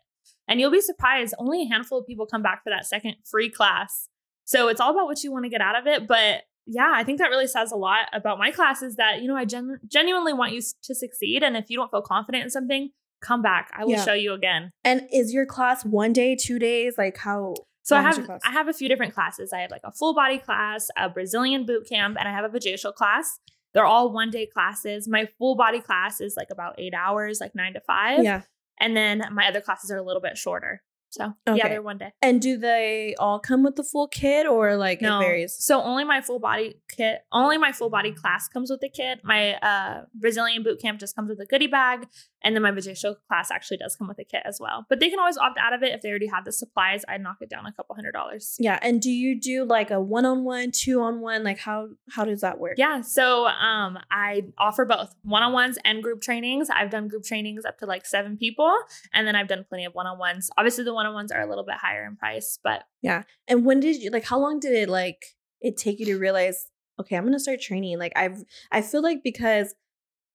And you'll be surprised, only a handful of people come back for that second free class. So it's all about what you want to get out of it. But yeah, I think that really says a lot about my classes that, you know, I gen- genuinely want you to succeed. And if you don't feel confident in something, come back. I will Yeah. show you again. And is your class one day, two days? Like how? So I have? I have a few different classes. I have like a full body class, a Brazilian boot camp, and I have a vajacial class. They're all one day classes. My full body class is like about eight hours, like nine to five. Yeah. And then my other classes are a little bit shorter. So yeah, Okay. they're one day. And do they all come with the full kit or like No, it varies? so only my full body kit, only my full body class comes with the kit. My uh, Brazilian boot camp just comes with a goodie bag, and then my vajacial class actually does come with a kit as well. But they can always opt out of it if they already have the supplies. I'd knock it down a couple hundred dollars. Yeah. And do you do like a one on one, two on one? Like how how does that work? Yeah, so um, I offer both one-on-ones and group trainings. I've done group trainings up to like seven people, and then I've done plenty of one-on-ones. Obviously, the one-on-ones are a little bit higher in price, but yeah. And when did you like how long did it like it take you to realize, okay, I'm gonna start training? Like I've I feel like because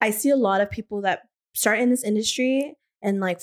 I see a lot of people that start in this industry and like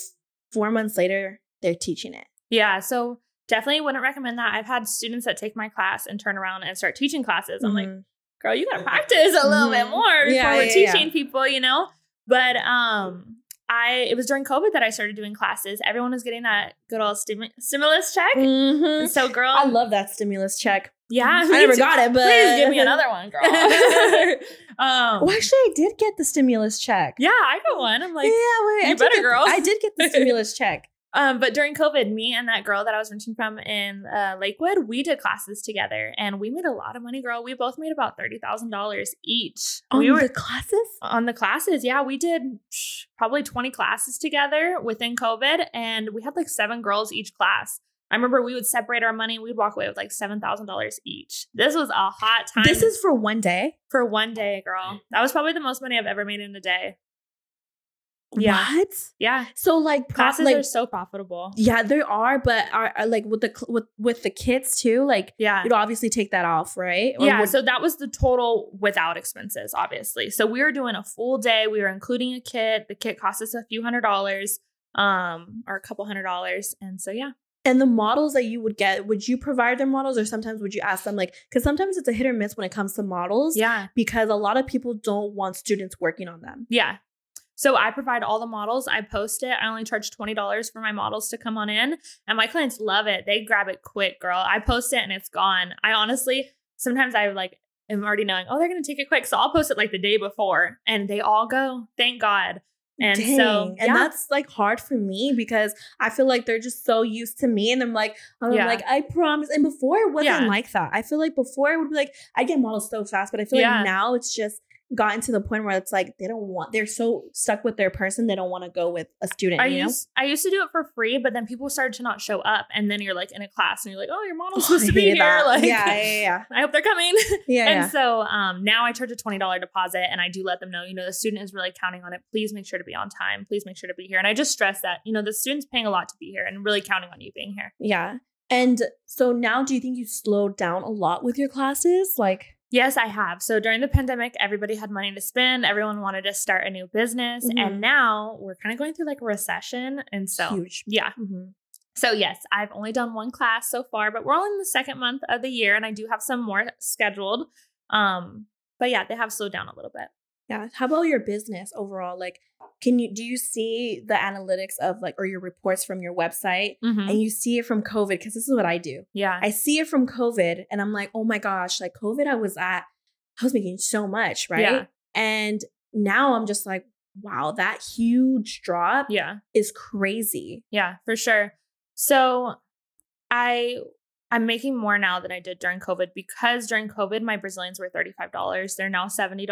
four months later they're teaching it. Yeah. So definitely wouldn't recommend that. I've had students that take my class and turn around and start teaching classes. I'm like, Mhm. girl, you gotta practice a little bit Mhm. more before Yeah, we're yeah, yeah. teaching people, you know? But um I it was during COVID that I started doing classes. Everyone was getting that good old stimu- stimulus check. Mhm. So girl, I love that stimulus check. yeah, I never too. got it, but Please give me another one, girl. [LAUGHS] um, Well, actually, I did get the stimulus check. yeah, I got one. I'm like, yeah, wait, you I better, get- girl. I did get the stimulus [LAUGHS] check. Um, but during COVID, me and that girl that I was renting from in uh, Lakewood, we did classes together, and we made a lot of money, girl. We both made about thirty thousand dollars each. On we were the classes? on the classes. Yeah, we did probably twenty classes together within COVID, and we had like seven girls each class. I remember we would separate our money. We'd walk away with like seven thousand dollars each. This was a hot time. This is for one day. for one day, girl. That was probably the most money I've ever made in a day. Yeah. What? Yeah, So like classes like are so profitable. yeah, they are, but are, are like with the with with the kids too. Like Yeah. you'd obviously take that off, right? Or yeah, would- so that was the total without expenses, obviously. So we were doing a full day. We were including a kit. The kit cost us a few hundred dollars, um, or a couple hundred dollars. And so yeah, and the models that you would get, would you provide their models, or sometimes would you ask them? Like, because sometimes it's a hit or miss when it comes to models. yeah, Because a lot of people don't want students working on them. yeah. So I provide all the models. I post it. I only charge twenty dollars for my models to come on in, and my clients love it. They grab it quick, girl. I post it and it's gone. I honestly sometimes I like am already knowing, oh, they're gonna take it quick, so I'll post it like the day before, and they all go. Thank God. And so Dang. and that's like hard for me because I feel like they're just so used to me, and I'm like, I'm Yeah. like, I promise. And before it wasn't Yeah. like that. I feel like before it would be like, I get models so fast, but I feel Yeah. like now it's just gotten to the point where it's like they don't want. They're so stuck with their person, they don't want to go with a student. I you know? used I used to do it for free, but then people started to not show up, and then you're like in a class, and you're like, "Oh, your model's Oh, [LAUGHS] supposed I to be here." that. Like, yeah, yeah, yeah, [LAUGHS] I hope they're coming. [LAUGHS] yeah. and yeah. so um, now I charge a twenty dollar deposit, and I do let them know, you know, the student is really counting on it. Please make sure to be on time. Please make sure to be here. And I just stress that, you know, the student's paying a lot to be here and really counting on you being here. Yeah. And so now, do you think you slowed down a lot with your classes? Like, Yes, I have. So during the pandemic, everybody had money to spend. Everyone wanted to start a new business, Mhm. and now we're kind of going through like a recession, and so huge. yeah. Mhm. So yes, I've only done one class so far, but we're only in the second month of the year and I do have some more scheduled. Um, but yeah, they have slowed down a little bit. Yeah. How about your business overall? Like, can you do you see the analytics of like or your reports from your website and mm-hmm. you see it from COVID? Because this is what I do. Yeah. I see it from COVID and I'm like, oh my gosh, like COVID, I was at, I was making so much, right? Yeah. And now I'm just like, wow, that huge drop yeah. is crazy. Yeah, for sure. So I I'm making more now than I did during COVID because during COVID my Brazilians were $35. They're now $70.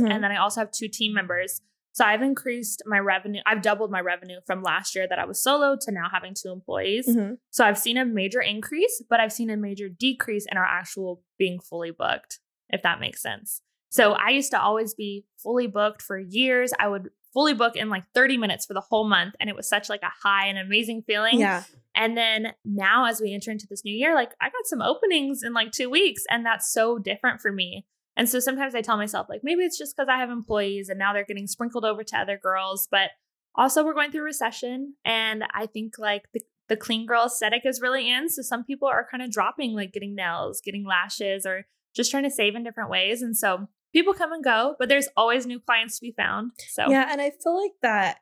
Mhm. And then I also have two team members. So I've increased my revenue. I've doubled my revenue from last year that I was solo to now having two employees. Mhm. So I've seen a major increase, but I've seen a major decrease in our actual being fully booked, if that makes sense. So I used to always be fully booked for years. I would fully book in like 30 minutes for the whole month and it was such like a high and amazing feeling. Yeah. And then now as we enter into this new year, like I got some openings in like 2 weeks and that's so different for me. And so sometimes I tell myself like maybe it's just cuz I have employees and now they're getting sprinkled over to other girls, but also we're going through recession and I think like the the clean girl aesthetic is really in. So some people are kind of dropping like getting nails, getting lashes, or just trying to save in different ways. And so people come and go, but there's always new clients to be found. So Yeah, and I feel like that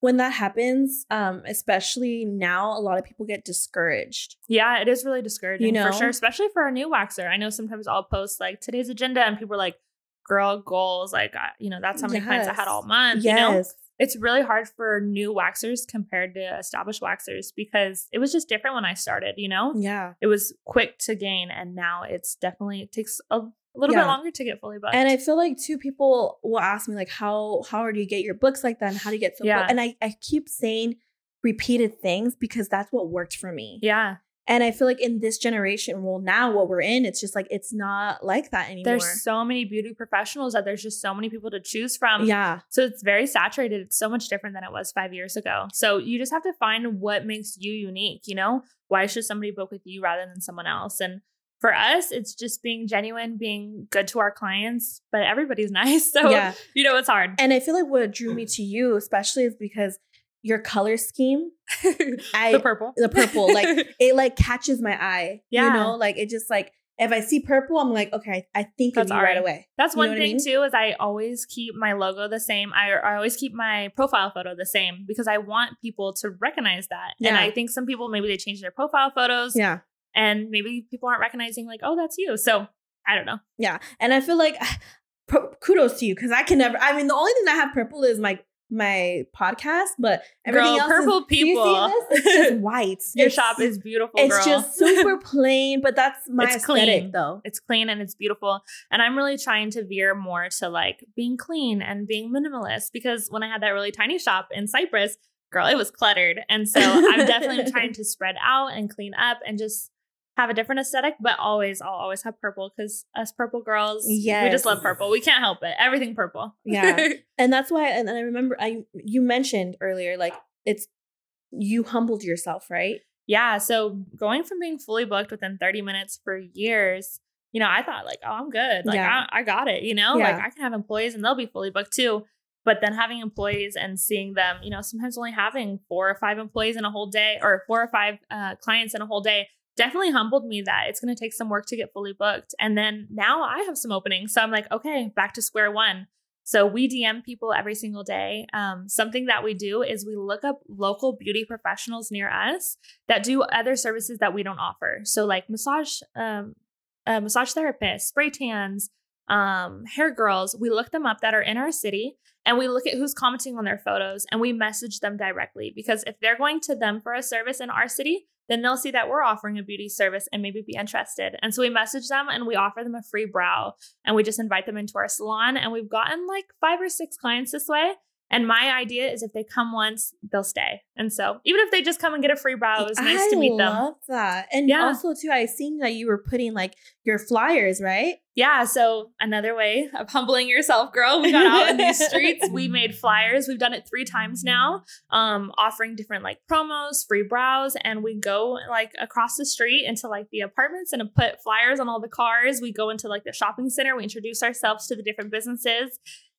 when that happens, um, especially now, a lot of people get discouraged. Yeah, it is really discouraging You for sure, especially for a new waxer. I know sometimes I'll post like today's agenda and people are like, girl, goals. Like, I- you know, that's how many clients I had all month. You know, Yes. it's really hard for new waxers compared to established waxers because it was just different when I started, you know? Yeah. It was quick to gain and now it's definitely, it takes a little Yeah. bit longer to get fully booked. And I feel like two people will ask me like, how how do you get your books like that? And how do you get so Yeah. booked? And I, I keep saying repeated things because that's what worked for me. yeah, And I feel like in this generation, well, now what we're in, it's just like it's not like that anymore. there's so many beauty professionals that there's just so many people to choose from. yeah. So it's very saturated. It's so much different than it was five years ago. So you just have to find what makes you unique. You know, why should somebody book with you rather than someone else? And for us, it's just being genuine, being good to our clients, but everybody's [LAUGHS] nice. So, yeah. you know, it's hard. And I feel like what drew me to you, especially, is because your color scheme, [LAUGHS] I the purple. the purple, like [LAUGHS] it like catches my eye. Yeah. You know, like it just like if I see purple, I'm like, okay, I think of That's you right away. That's You one what I thing mean? too is I always keep my logo the same. I, I always keep my profile photo the same because I want people to recognize that. And I think some people maybe they change their profile photos Yeah. And maybe people aren't recognizing like, oh, that's you. So I don't know. Yeah. And I feel like [SIGHS] kudos to you because I can never, I mean, the only thing that I have purple is my my podcast, but everything Girl, else purple is, do you see people. this? It's just [LAUGHS] white. Your It's- shop is beautiful, It's girl. just super [LAUGHS] plain, but that's my It's aesthetic clean. though. it's clean and it's beautiful. And I'm really trying to veer more to like being clean and being minimalist because when I had that really tiny shop in Cypress, girl, it was cluttered. And so I'm definitely [LAUGHS] trying to spread out and clean up and just have a different aesthetic, but always, I'll always have purple because us purple girls, we just love purple. We can't help it. Everything purple. Yeah. [LAUGHS] and that's why and, and i remember i you mentioned earlier like it's you humbled yourself right yeah. So going from being fully booked within 30 minutes for years, you know, I thought like, oh, I'm good. Like Yeah. I, I got it, you know, like I can have employees and they'll be fully booked too. But then having employees and seeing them, you know, sometimes only having four or five employees in a whole day or four or five uh, clients in a whole day definitely humbled me that it's going to take some work to get fully booked. And then now I have some openings. So I'm like, okay, back to square one. So we DM people every single day. Um, something that we do is we look up local beauty professionals near us that do other services that we don't offer. So like massage, um, uh, massage therapists, spray tans, um, hair girls. We look them up that are in our city, and we look at who's commenting on their photos, and we message them directly because if they're going to them for a service in our city, then they'll see that we're offering a beauty service and maybe be interested. And so we message them and we offer them a free brow and we just invite them into our salon. And we've gotten like five or six clients this way. And my idea is if they come once, they'll stay. And so even if they just come and get a free brow, it was nice I to meet them. love that and Yeah. also too i seen that you were putting like your flyers right Yeah. So another way of humbling yourself, girl. We got out in these streets. We [LAUGHS] made flyers. We've done it three times now, um, offering different like promos, free brows, and we go like across the street into like the apartments and put flyers on all the cars. We go into like the shopping center. We introduce ourselves to the different businesses.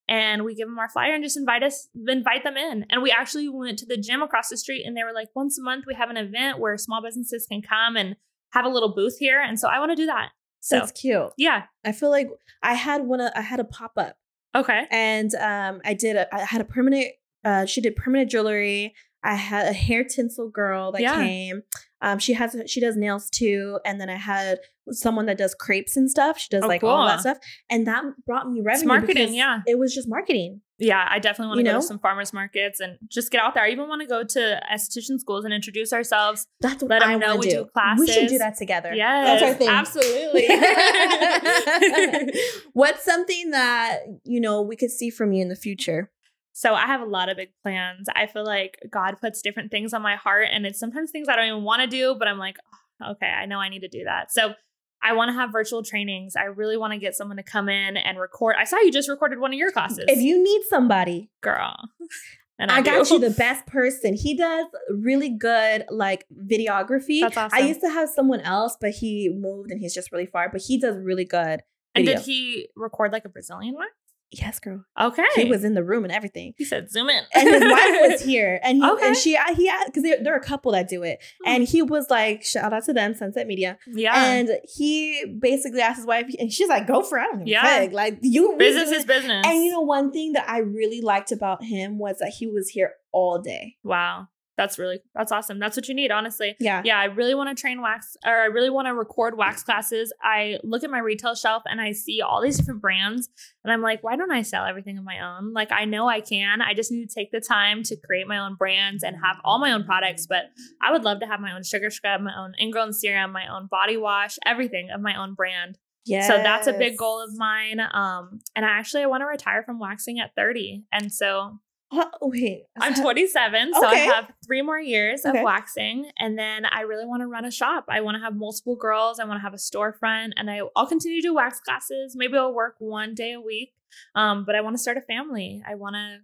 And we give them our flyer and just invite us, invite them in. And we actually went to the gym across the street, and they were like, once a month we have an event where small businesses can come and have a little booth here. And so I want to do that. So that's cute yeah, i feel like i had one of, i had a pop-up okay. and um i did a i had a permanent uh she did permanent jewelry i had a hair tinsel girl that Yeah. came um she has she does nails too and then i had someone that does crepes and stuff she does Oh, like all that stuff and that brought me revenue marketing, yeah. it was just marketing Yeah, I definitely want You to go know? to some farmers markets and just get out there. I even want to go to esthetician schools and introduce ourselves. that's what Let I know we do we should do that together Yes, that's our thing absolutely. [LAUGHS] [LAUGHS] what's something that you know we could see from you in the future so I have a lot of big plans. I feel like God puts different things on my heart, and it's sometimes things I don't even want to do, but I'm like, "Oh, okay, I know I need to do that. So I want to have virtual trainings. I really want to get someone to come in and record. I saw you just recorded one of your classes, if you need somebody girl. [LAUGHS] And I, got you the [LAUGHS] best person. He does really good like videography. That's awesome. I used to have someone else, but he moved and he's just really far. But he does really good. and did he record like a Brazilian one? Yes, girl. Okay. He was in the room and everything. He said, "Zoom in." And his wife [LAUGHS] was here, and he Okay. and she uh, he uh, because there, there are a couple that do it, hmm. and he was like, shout out to them, Sunset Media, Yeah. and he basically asked his wife, and she's like, go for it, I don't give Yeah. fuck. like you business is business. And you know, one thing that I really liked about him was that he was here all day. wow. That's really that's awesome. That's what you need, honestly. Yeah, Yeah, I really want to train wax or I really want to record wax classes. I look at my retail shelf and I see all these different brands and I'm like, why don't I sell everything on my own? Like I know I can. I just need to take the time to create my own brands and have all my own products, but I would love to have my own sugar scrub, my own ingrown serum, my own body wash, everything of my own brand. yeah. So that's a big goal of mine. Um and I actually I want to retire from waxing at 30. And so Oh, wait, I'm 27, so I have three more years Okay. of waxing, and then I really want to run a shop. I want to have multiple girls. I want to have a storefront, and I, I'll continue to do wax classes. Maybe I'll work one day a week, um, but I want to start a family. I want to,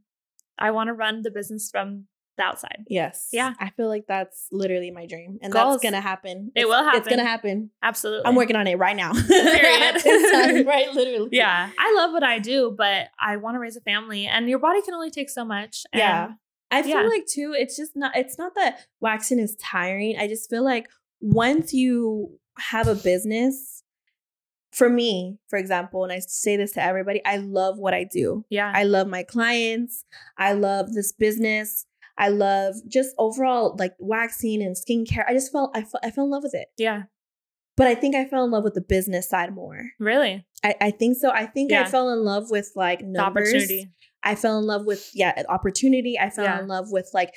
I want to run the business from the outside. Yes. Yeah. I feel like that's literally my dream. And Goals. that's gonna happen. It It's- will happen. It's gonna happen. happen. Absolutely. I'm working on it right now. [LAUGHS] Period. Time, [LAUGHS] right? Literally. Yeah, I love what I do, but I want to raise a family, and your body can only take so much. and- Yeah. I feel Yeah. like too, it's just not it's not that waxing is tiring. I just feel like once you have a business, for me, for example, and I say this to everybody, I love what I do. yeah, I love my clients. I love this business. I love just overall like waxing and skincare. I just felt I, I fell in love with it. yeah. But I think I fell in love with the business side more. Really, I, I think so. I think I fell in love with like the numbers. opportunity. I fell in love with yeah opportunity. I fell Yeah. in love with like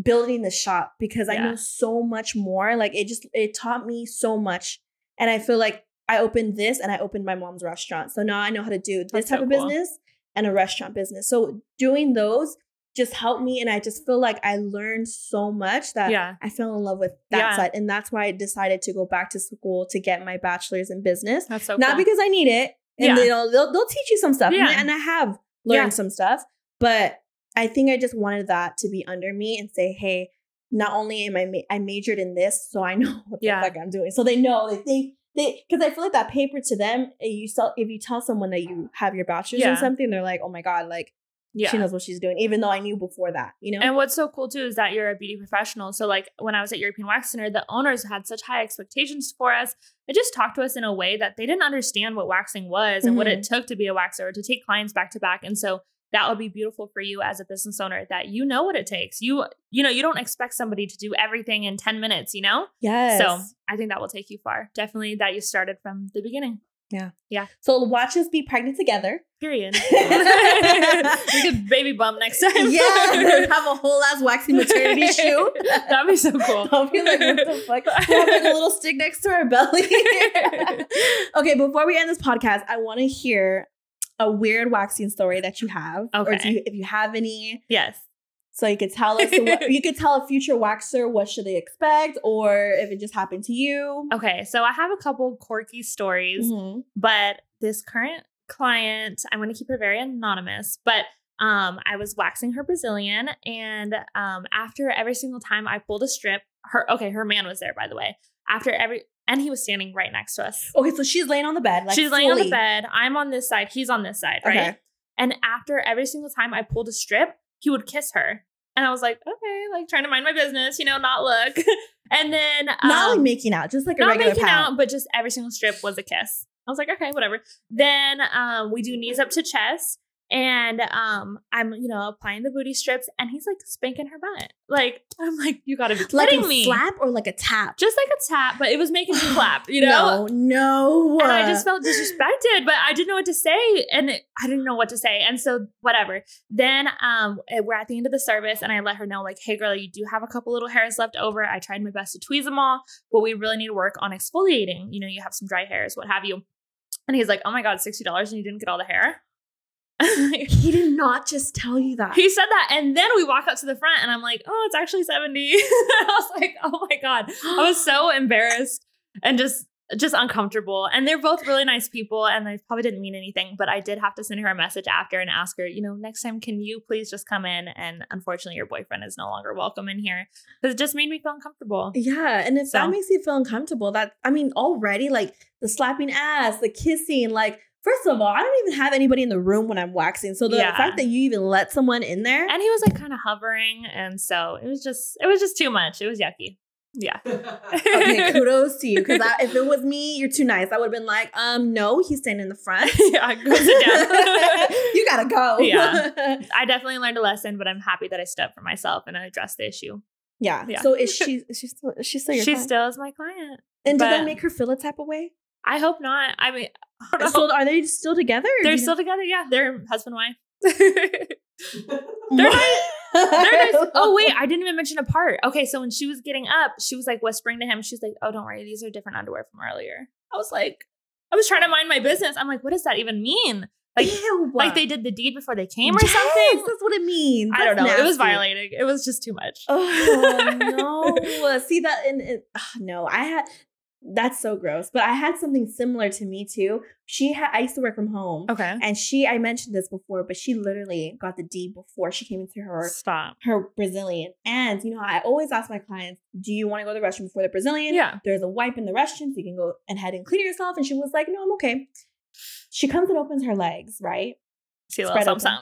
building the shop because I Yeah. know so much more. Like it just it taught me so much, and I feel like I opened this and I opened my mom's restaurant. So now I know how to do this That's type so of cool. business and a restaurant business. So doing those just helped me, and I just feel like I learned so much that Yeah, I fell in love with that Yeah. side, and that's why I decided to go back to school to get my bachelor's in business that's so not cool. because I need it. And Yeah. you know, they'll they'll teach you some stuff. Yeah. And, I have learned some stuff. But I think I just wanted that to be under me and say, hey, not only am I ma- I majored in this, so I [LAUGHS] know what the fuck I'm doing. So they know they they they because I feel like that paper to them, eh, you sell if you tell someone that you have your bachelor's in something, they're like, oh my god, like yeah. she knows what she's doing, even though I knew before that, you know. And what's so cool too is that you're a beauty professional. So like when I was at European Wax Center, the owners had such high expectations for us. They just talked to us in a way that they didn't understand what waxing was and what it Mm-hmm. took to be a waxer or to take clients back to back. And so that would be beautiful for you as a business owner that you know what it takes. You you know, you don't expect somebody to do everything in 10 minutes, you know? yes. So I think that will take you far. Definitely that you started from the beginning. Yeah. Yeah. So watch us be pregnant together. Period. [LAUGHS] [LAUGHS] we baby bump next time. yeah, [LAUGHS] [LAUGHS] have a whole ass waxing maternity [LAUGHS] shoot. That'd be so cool. I'll be like, what the fuck? We'll have like a little stick next to our belly. okay, before we end this podcast, I want to hear a weird waxing story that you have. Or do you, if you have any, yes. so you could tell us, what, you could tell a future waxer what should they expect, or if it just happened to you. Okay, so I have a couple quirky stories, Mhm. but this current client, I'm going to keep her very anonymous, but um, I was waxing her Brazilian, and um, after every single time I pulled a strip, her okay, her man was there by the way. After every, and he was standing right next to us. Okay, so she's laying on the bed. Like She's laying on the bed. I'm on this side. He's on this side, right? Okay. And after every single time I pulled a strip, he would kiss her. And I was like, okay, like trying to mind my business, you know, not look. [LAUGHS] and then Not um, like making out, just like a not making pound. out, but just every single strip was a kiss. I was like, okay, whatever. Then um, we do knees up to chest, and um, I'm you know applying the booty strips, and he's like spanking her butt. Like [LAUGHS] I'm like, you gotta be kidding Like a me. slap or like a tap. Just like a tap, but it was making me clap. [SIGHS] You know. No, no. And I just felt disrespected, but I didn't know what to say, and it, I didn't know what to say, and so whatever. Then um, we're at the end of the service, and I let her know, like, "Hey, girl, you do have a couple little hairs left over. I tried my best to tweeze them all, but we really need to work on exfoliating. You know, you have some dry hairs, what have you." And he's like, "Oh my god, sixty dollars, and you didn't get all the hair." [LAUGHS] he did not just tell you that. he said that, and then we walk up to the front, and I'm like, "Oh, it's actually 70 [LAUGHS] I was like, "Oh my god." I was so [GASPS] embarrassed and just just uncomfortable. And they're both really nice people and I probably didn't mean anything, but I did have to send her a message after and ask her, you know, next time can you please just come in and unfortunately your boyfriend is no longer welcome in here because it just made me feel uncomfortable. Yeah, and if So- that makes you feel uncomfortable, that I mean, already like the slapping ass, the kissing, like first of all, I don't even have anybody in the room when I'm waxing. So the Yeah. fact that you even let someone in there, And he was like kind of hovering and so it was just it was just too much. It was yucky. Yeah. [LAUGHS] okay, [LAUGHS] kudos to you. Because if it was me, you're too nice. I would have been like, um, no, he's staying in the front. [LAUGHS] yeah, go down. you gotta go. Yeah. I definitely learned a lesson, but I'm happy that I stood up for myself and I addressed the issue. yeah. Yeah. So is she? Is she still? Is she still your She client? still is my client. And did that make her feel a type of way? I hope not. I mean, I don't know. [LAUGHS] So are they still together? they're still know? together. Yeah, they're husband and wife. [LAUGHS] They're nice. They're nice. [LAUGHS] Oh wait, I didn't even mention a part. Okay, so when she was getting up, she was like whispering to him. She's like, "Oh, don't worry, these are different underwear from earlier." I was like, I was trying to mind my business. I'm like, what does that even mean? Like, Ew. like they did the deed before they came or Yes, something? That's what it means. I don't know. That's It was violating. It was just too much. Oh no! See that? And it, ah, no, I had. That's so gross. But I had something similar to me too. She had I used to work from home. Okay. And she I mentioned this before, but she literally got the D before she came into her Stop. her Brazilian. And you know, I always ask my clients, do you want to go to the restroom before the Brazilian? Yeah. There's a wipe in the restroom, so you can go and head and clean yourself. And she was like, No, I'm okay. She comes and opens her legs, right? See a little something.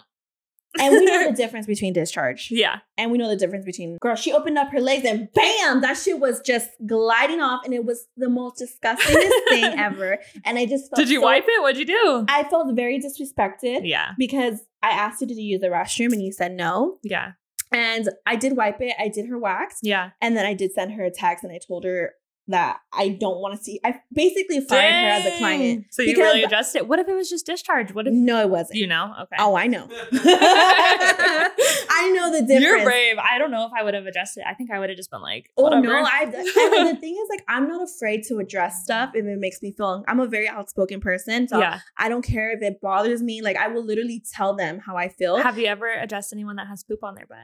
And we know the [LAUGHS] difference between discharge. Yeah. And we know the difference between girl. She opened up her legs and bam, that shit was just gliding off, and it was the most disgustingest [LAUGHS] thing ever. And I just felt Did you so- wipe it? What'd you do? I felt very disrespected yeah. because I asked you to use the restroom and you said no. Yeah. And I did wipe it. I did her wax, Yeah. and then I did send her a text and I told her that I don't want to see. I basically fired her as a client. So you really addressed it. What if it was just discharge? What if No, it wasn't. you know? Okay. Oh, I know. [LAUGHS] I know the difference. You're brave. I don't know if I would have adjusted. It. I think I would have just been like, Oh whatever. [LAUGHS] no, I and the thing is like I'm not afraid to address stuff if it makes me feel I'm a very outspoken person. So yeah. I don't care if it bothers me. Like I will literally tell them how I feel. Have you ever addressed anyone that has poop on their butt?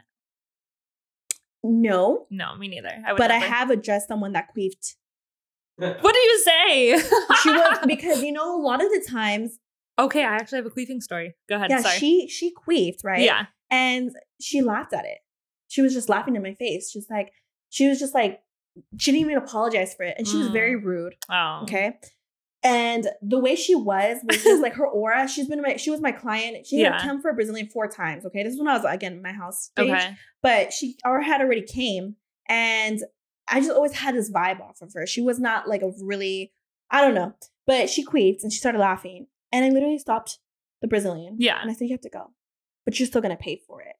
No. No, me neither. I would But I have addressed someone that queefed. [LAUGHS] What do you say? [LAUGHS] She was [LAUGHS] because you know a lot of the times, okay, I actually have a queefing story. Go ahead. yeah, Sorry. she she queefed, right? Yeah. And she laughed at it. She was just laughing in my face. She's like she was just like she didn't even apologize for it. And she was Mm. very rude. Oh. Okay. And the way she was was just like her aura. She's been my she was my client. She Yeah. had come for a Brazilian four times. Okay. This is when I was again in my house. Stage, Okay. But she or had already came. And I just always had this vibe off of her. She was not like a really, I don't know. But she queefed and she started laughing. And I literally stopped the Brazilian. Yeah. And I said, You have to go. But you're still gonna pay for it.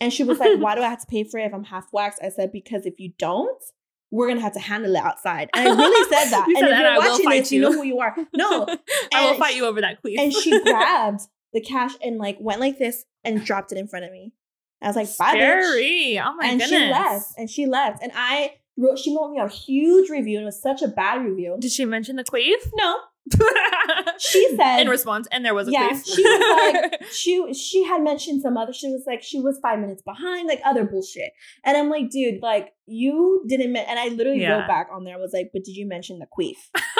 And she was like, [LAUGHS] Why do I have to pay for it if I'm half waxed? I said, Because if you don't, we're gonna have to handle it outside. And I [LAUGHS] really said that. You and said if that, you're I will watching fight this, you know who you are. [LAUGHS] No. I will fight you over that queef. And she [LAUGHS] grabbed the cash and like went like this and dropped it in front of me. I was like, bye, bitch. Scary. Oh my and goodness. she left. And she left. And I wrote, she wrote me a huge review, and it was such a bad review. Did she mention the queef? No, she [LAUGHS] said in response, and there was a Yeah, she was like- [LAUGHS] she she had mentioned some other. She was like she was five minutes behind, like other bullshit. And I'm like, dude, like you didn't. And I literally Yeah. wrote back on there. I was like, but did you mention the queef? [LAUGHS]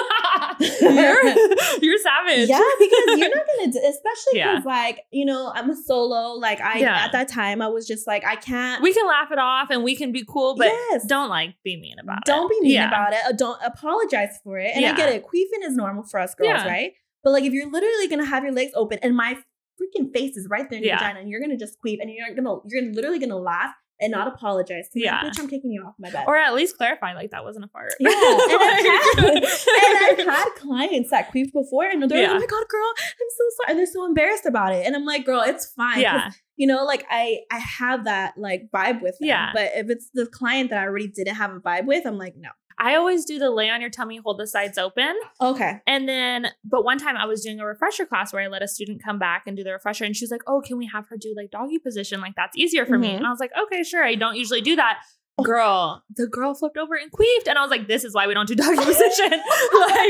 [LAUGHS] you're, [LAUGHS] you're savage. Yeah, because you're not gonna, do, [LAUGHS] especially Yeah. because like you know I'm a solo. Like I Yeah. at that time I was just like I can't. we can laugh it off and we can be cool, but yes. don't like be mean about it. don't be mean Yeah. about it. Uh, Don't apologize for it. And I get it. Queefing is normal for us girls, Yeah. right? But like if you're literally gonna have your legs open and my freaking face is right there in your Yeah. vagina and you're gonna just queef and you're gonna you're literally gonna laugh and not apologize to. Yeah. Bitch, I'm kicking you off my bed. Or at least clarify like that wasn't a fart. Yeah, and I've [LAUGHS] had, [LAUGHS] and I've had clients that queefed before, and they're like, "Oh my god, girl, I'm so sorry," and they're so embarrassed about it. And I'm like, "Girl, it's fine." yeah. you know, like I I have that like vibe with them. Yeah. But if it's the client that I already didn't have a vibe with, I'm like, no. I always do the lay on your tummy, hold the sides open. Okay. And then, but one time I was doing a refresher class where I let a student come back and do the refresher, and she was like, "Oh, can we have her do like doggy position? Like that's easier for me." Mhm. And I was like, "Okay, sure." I don't usually do that. Girl, the girl flipped over and queefed, and I was like, "This is why we don't do doggy [LAUGHS] position." [LAUGHS] like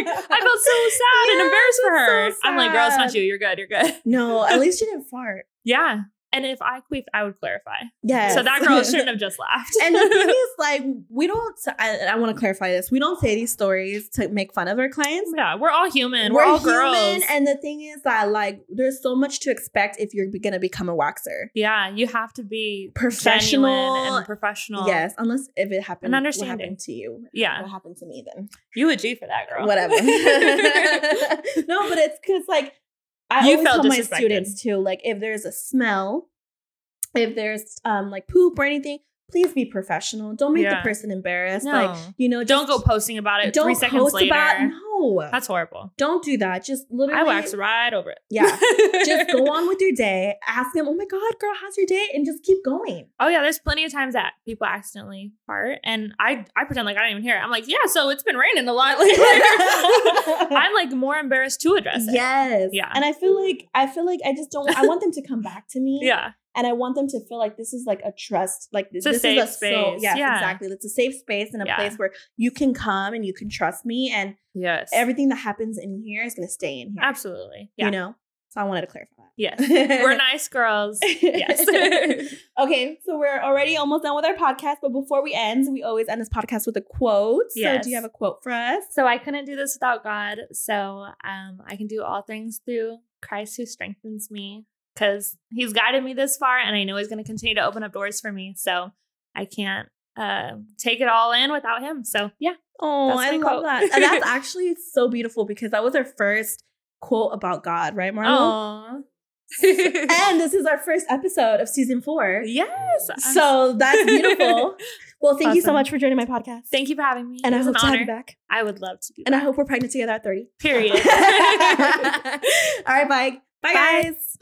I felt so [LAUGHS] sad and embarrassed for her. so I'm like, "Girl, it's not you. You're good. You're good." No, at least you didn't fart. Yeah. And if I queefed, I would clarify. Yeah. So that girl shouldn't [LAUGHS] have just laughed. and the thing [LAUGHS] is, like, we don't. I, I want to clarify this. We don't say these stories to make fun of our clients. yeah, we're all human. We're, all girls. and the thing is that, like, there's so much to expect if you're gonna become a waxer. yeah, you have to be Professional. and professional. Yes, unless if it happened, And what happened to you? Yeah. what happened to me then? You a G for that girl. Whatever. [LAUGHS] no, but it's because like I You always tell my students too, like if there's a smell, if there's um like poop or anything, please be professional. Don't make Yeah. the person embarrassed. No. Like you know, Don't go posting about it Don't three seconds post later. about no. That's horrible. don't do that. Just literally I waxed right over it. Yeah. Just go [LAUGHS] on with your day. Ask them, oh my God, girl, how's your day? And just keep going. Oh yeah, there's plenty of times that people accidentally fart, and I I pretend like I didn't even hear it. I'm like, yeah, so it's been raining a lot lately. [LAUGHS] I'm like more embarrassed to address it. Yes. Yeah. And I feel like I feel like I just don't I want them to come back to me. [LAUGHS] Yeah. And I want them to feel like this is like a trust, like this safe is a space. So, yes, Yeah. exactly. It's a safe space and a Yeah. place where you can come and you can trust me, and Yes. everything that happens in here is gonna stay in here. Absolutely. Yeah. You know. So I wanted to clarify that. Yes. [LAUGHS] We're nice girls. Yes. [LAUGHS] okay, so we're already almost done with our podcast, but before we end, we always end this podcast with a quote. So Yes. do you have a quote for us? So I couldn't do this without God. So um, I can do all things through Christ who strengthens me because he's guided me this far and I know he's going to continue to open up doors for me. So I can't uh, take it all in without him. So yeah. Oh, I my love that. And that's [LAUGHS] actually so beautiful because that was our first quote about God, right, Marlo? Oh. [LAUGHS] And this is our first episode of season four. yes. So that's beautiful. [LAUGHS] Well, thank you so much for joining my podcast. Thank you for having me. and it I hope an to have you back. I would love to And I hope we're pregnant together at 30. Period. All right, bye. Bye, Bye. guys.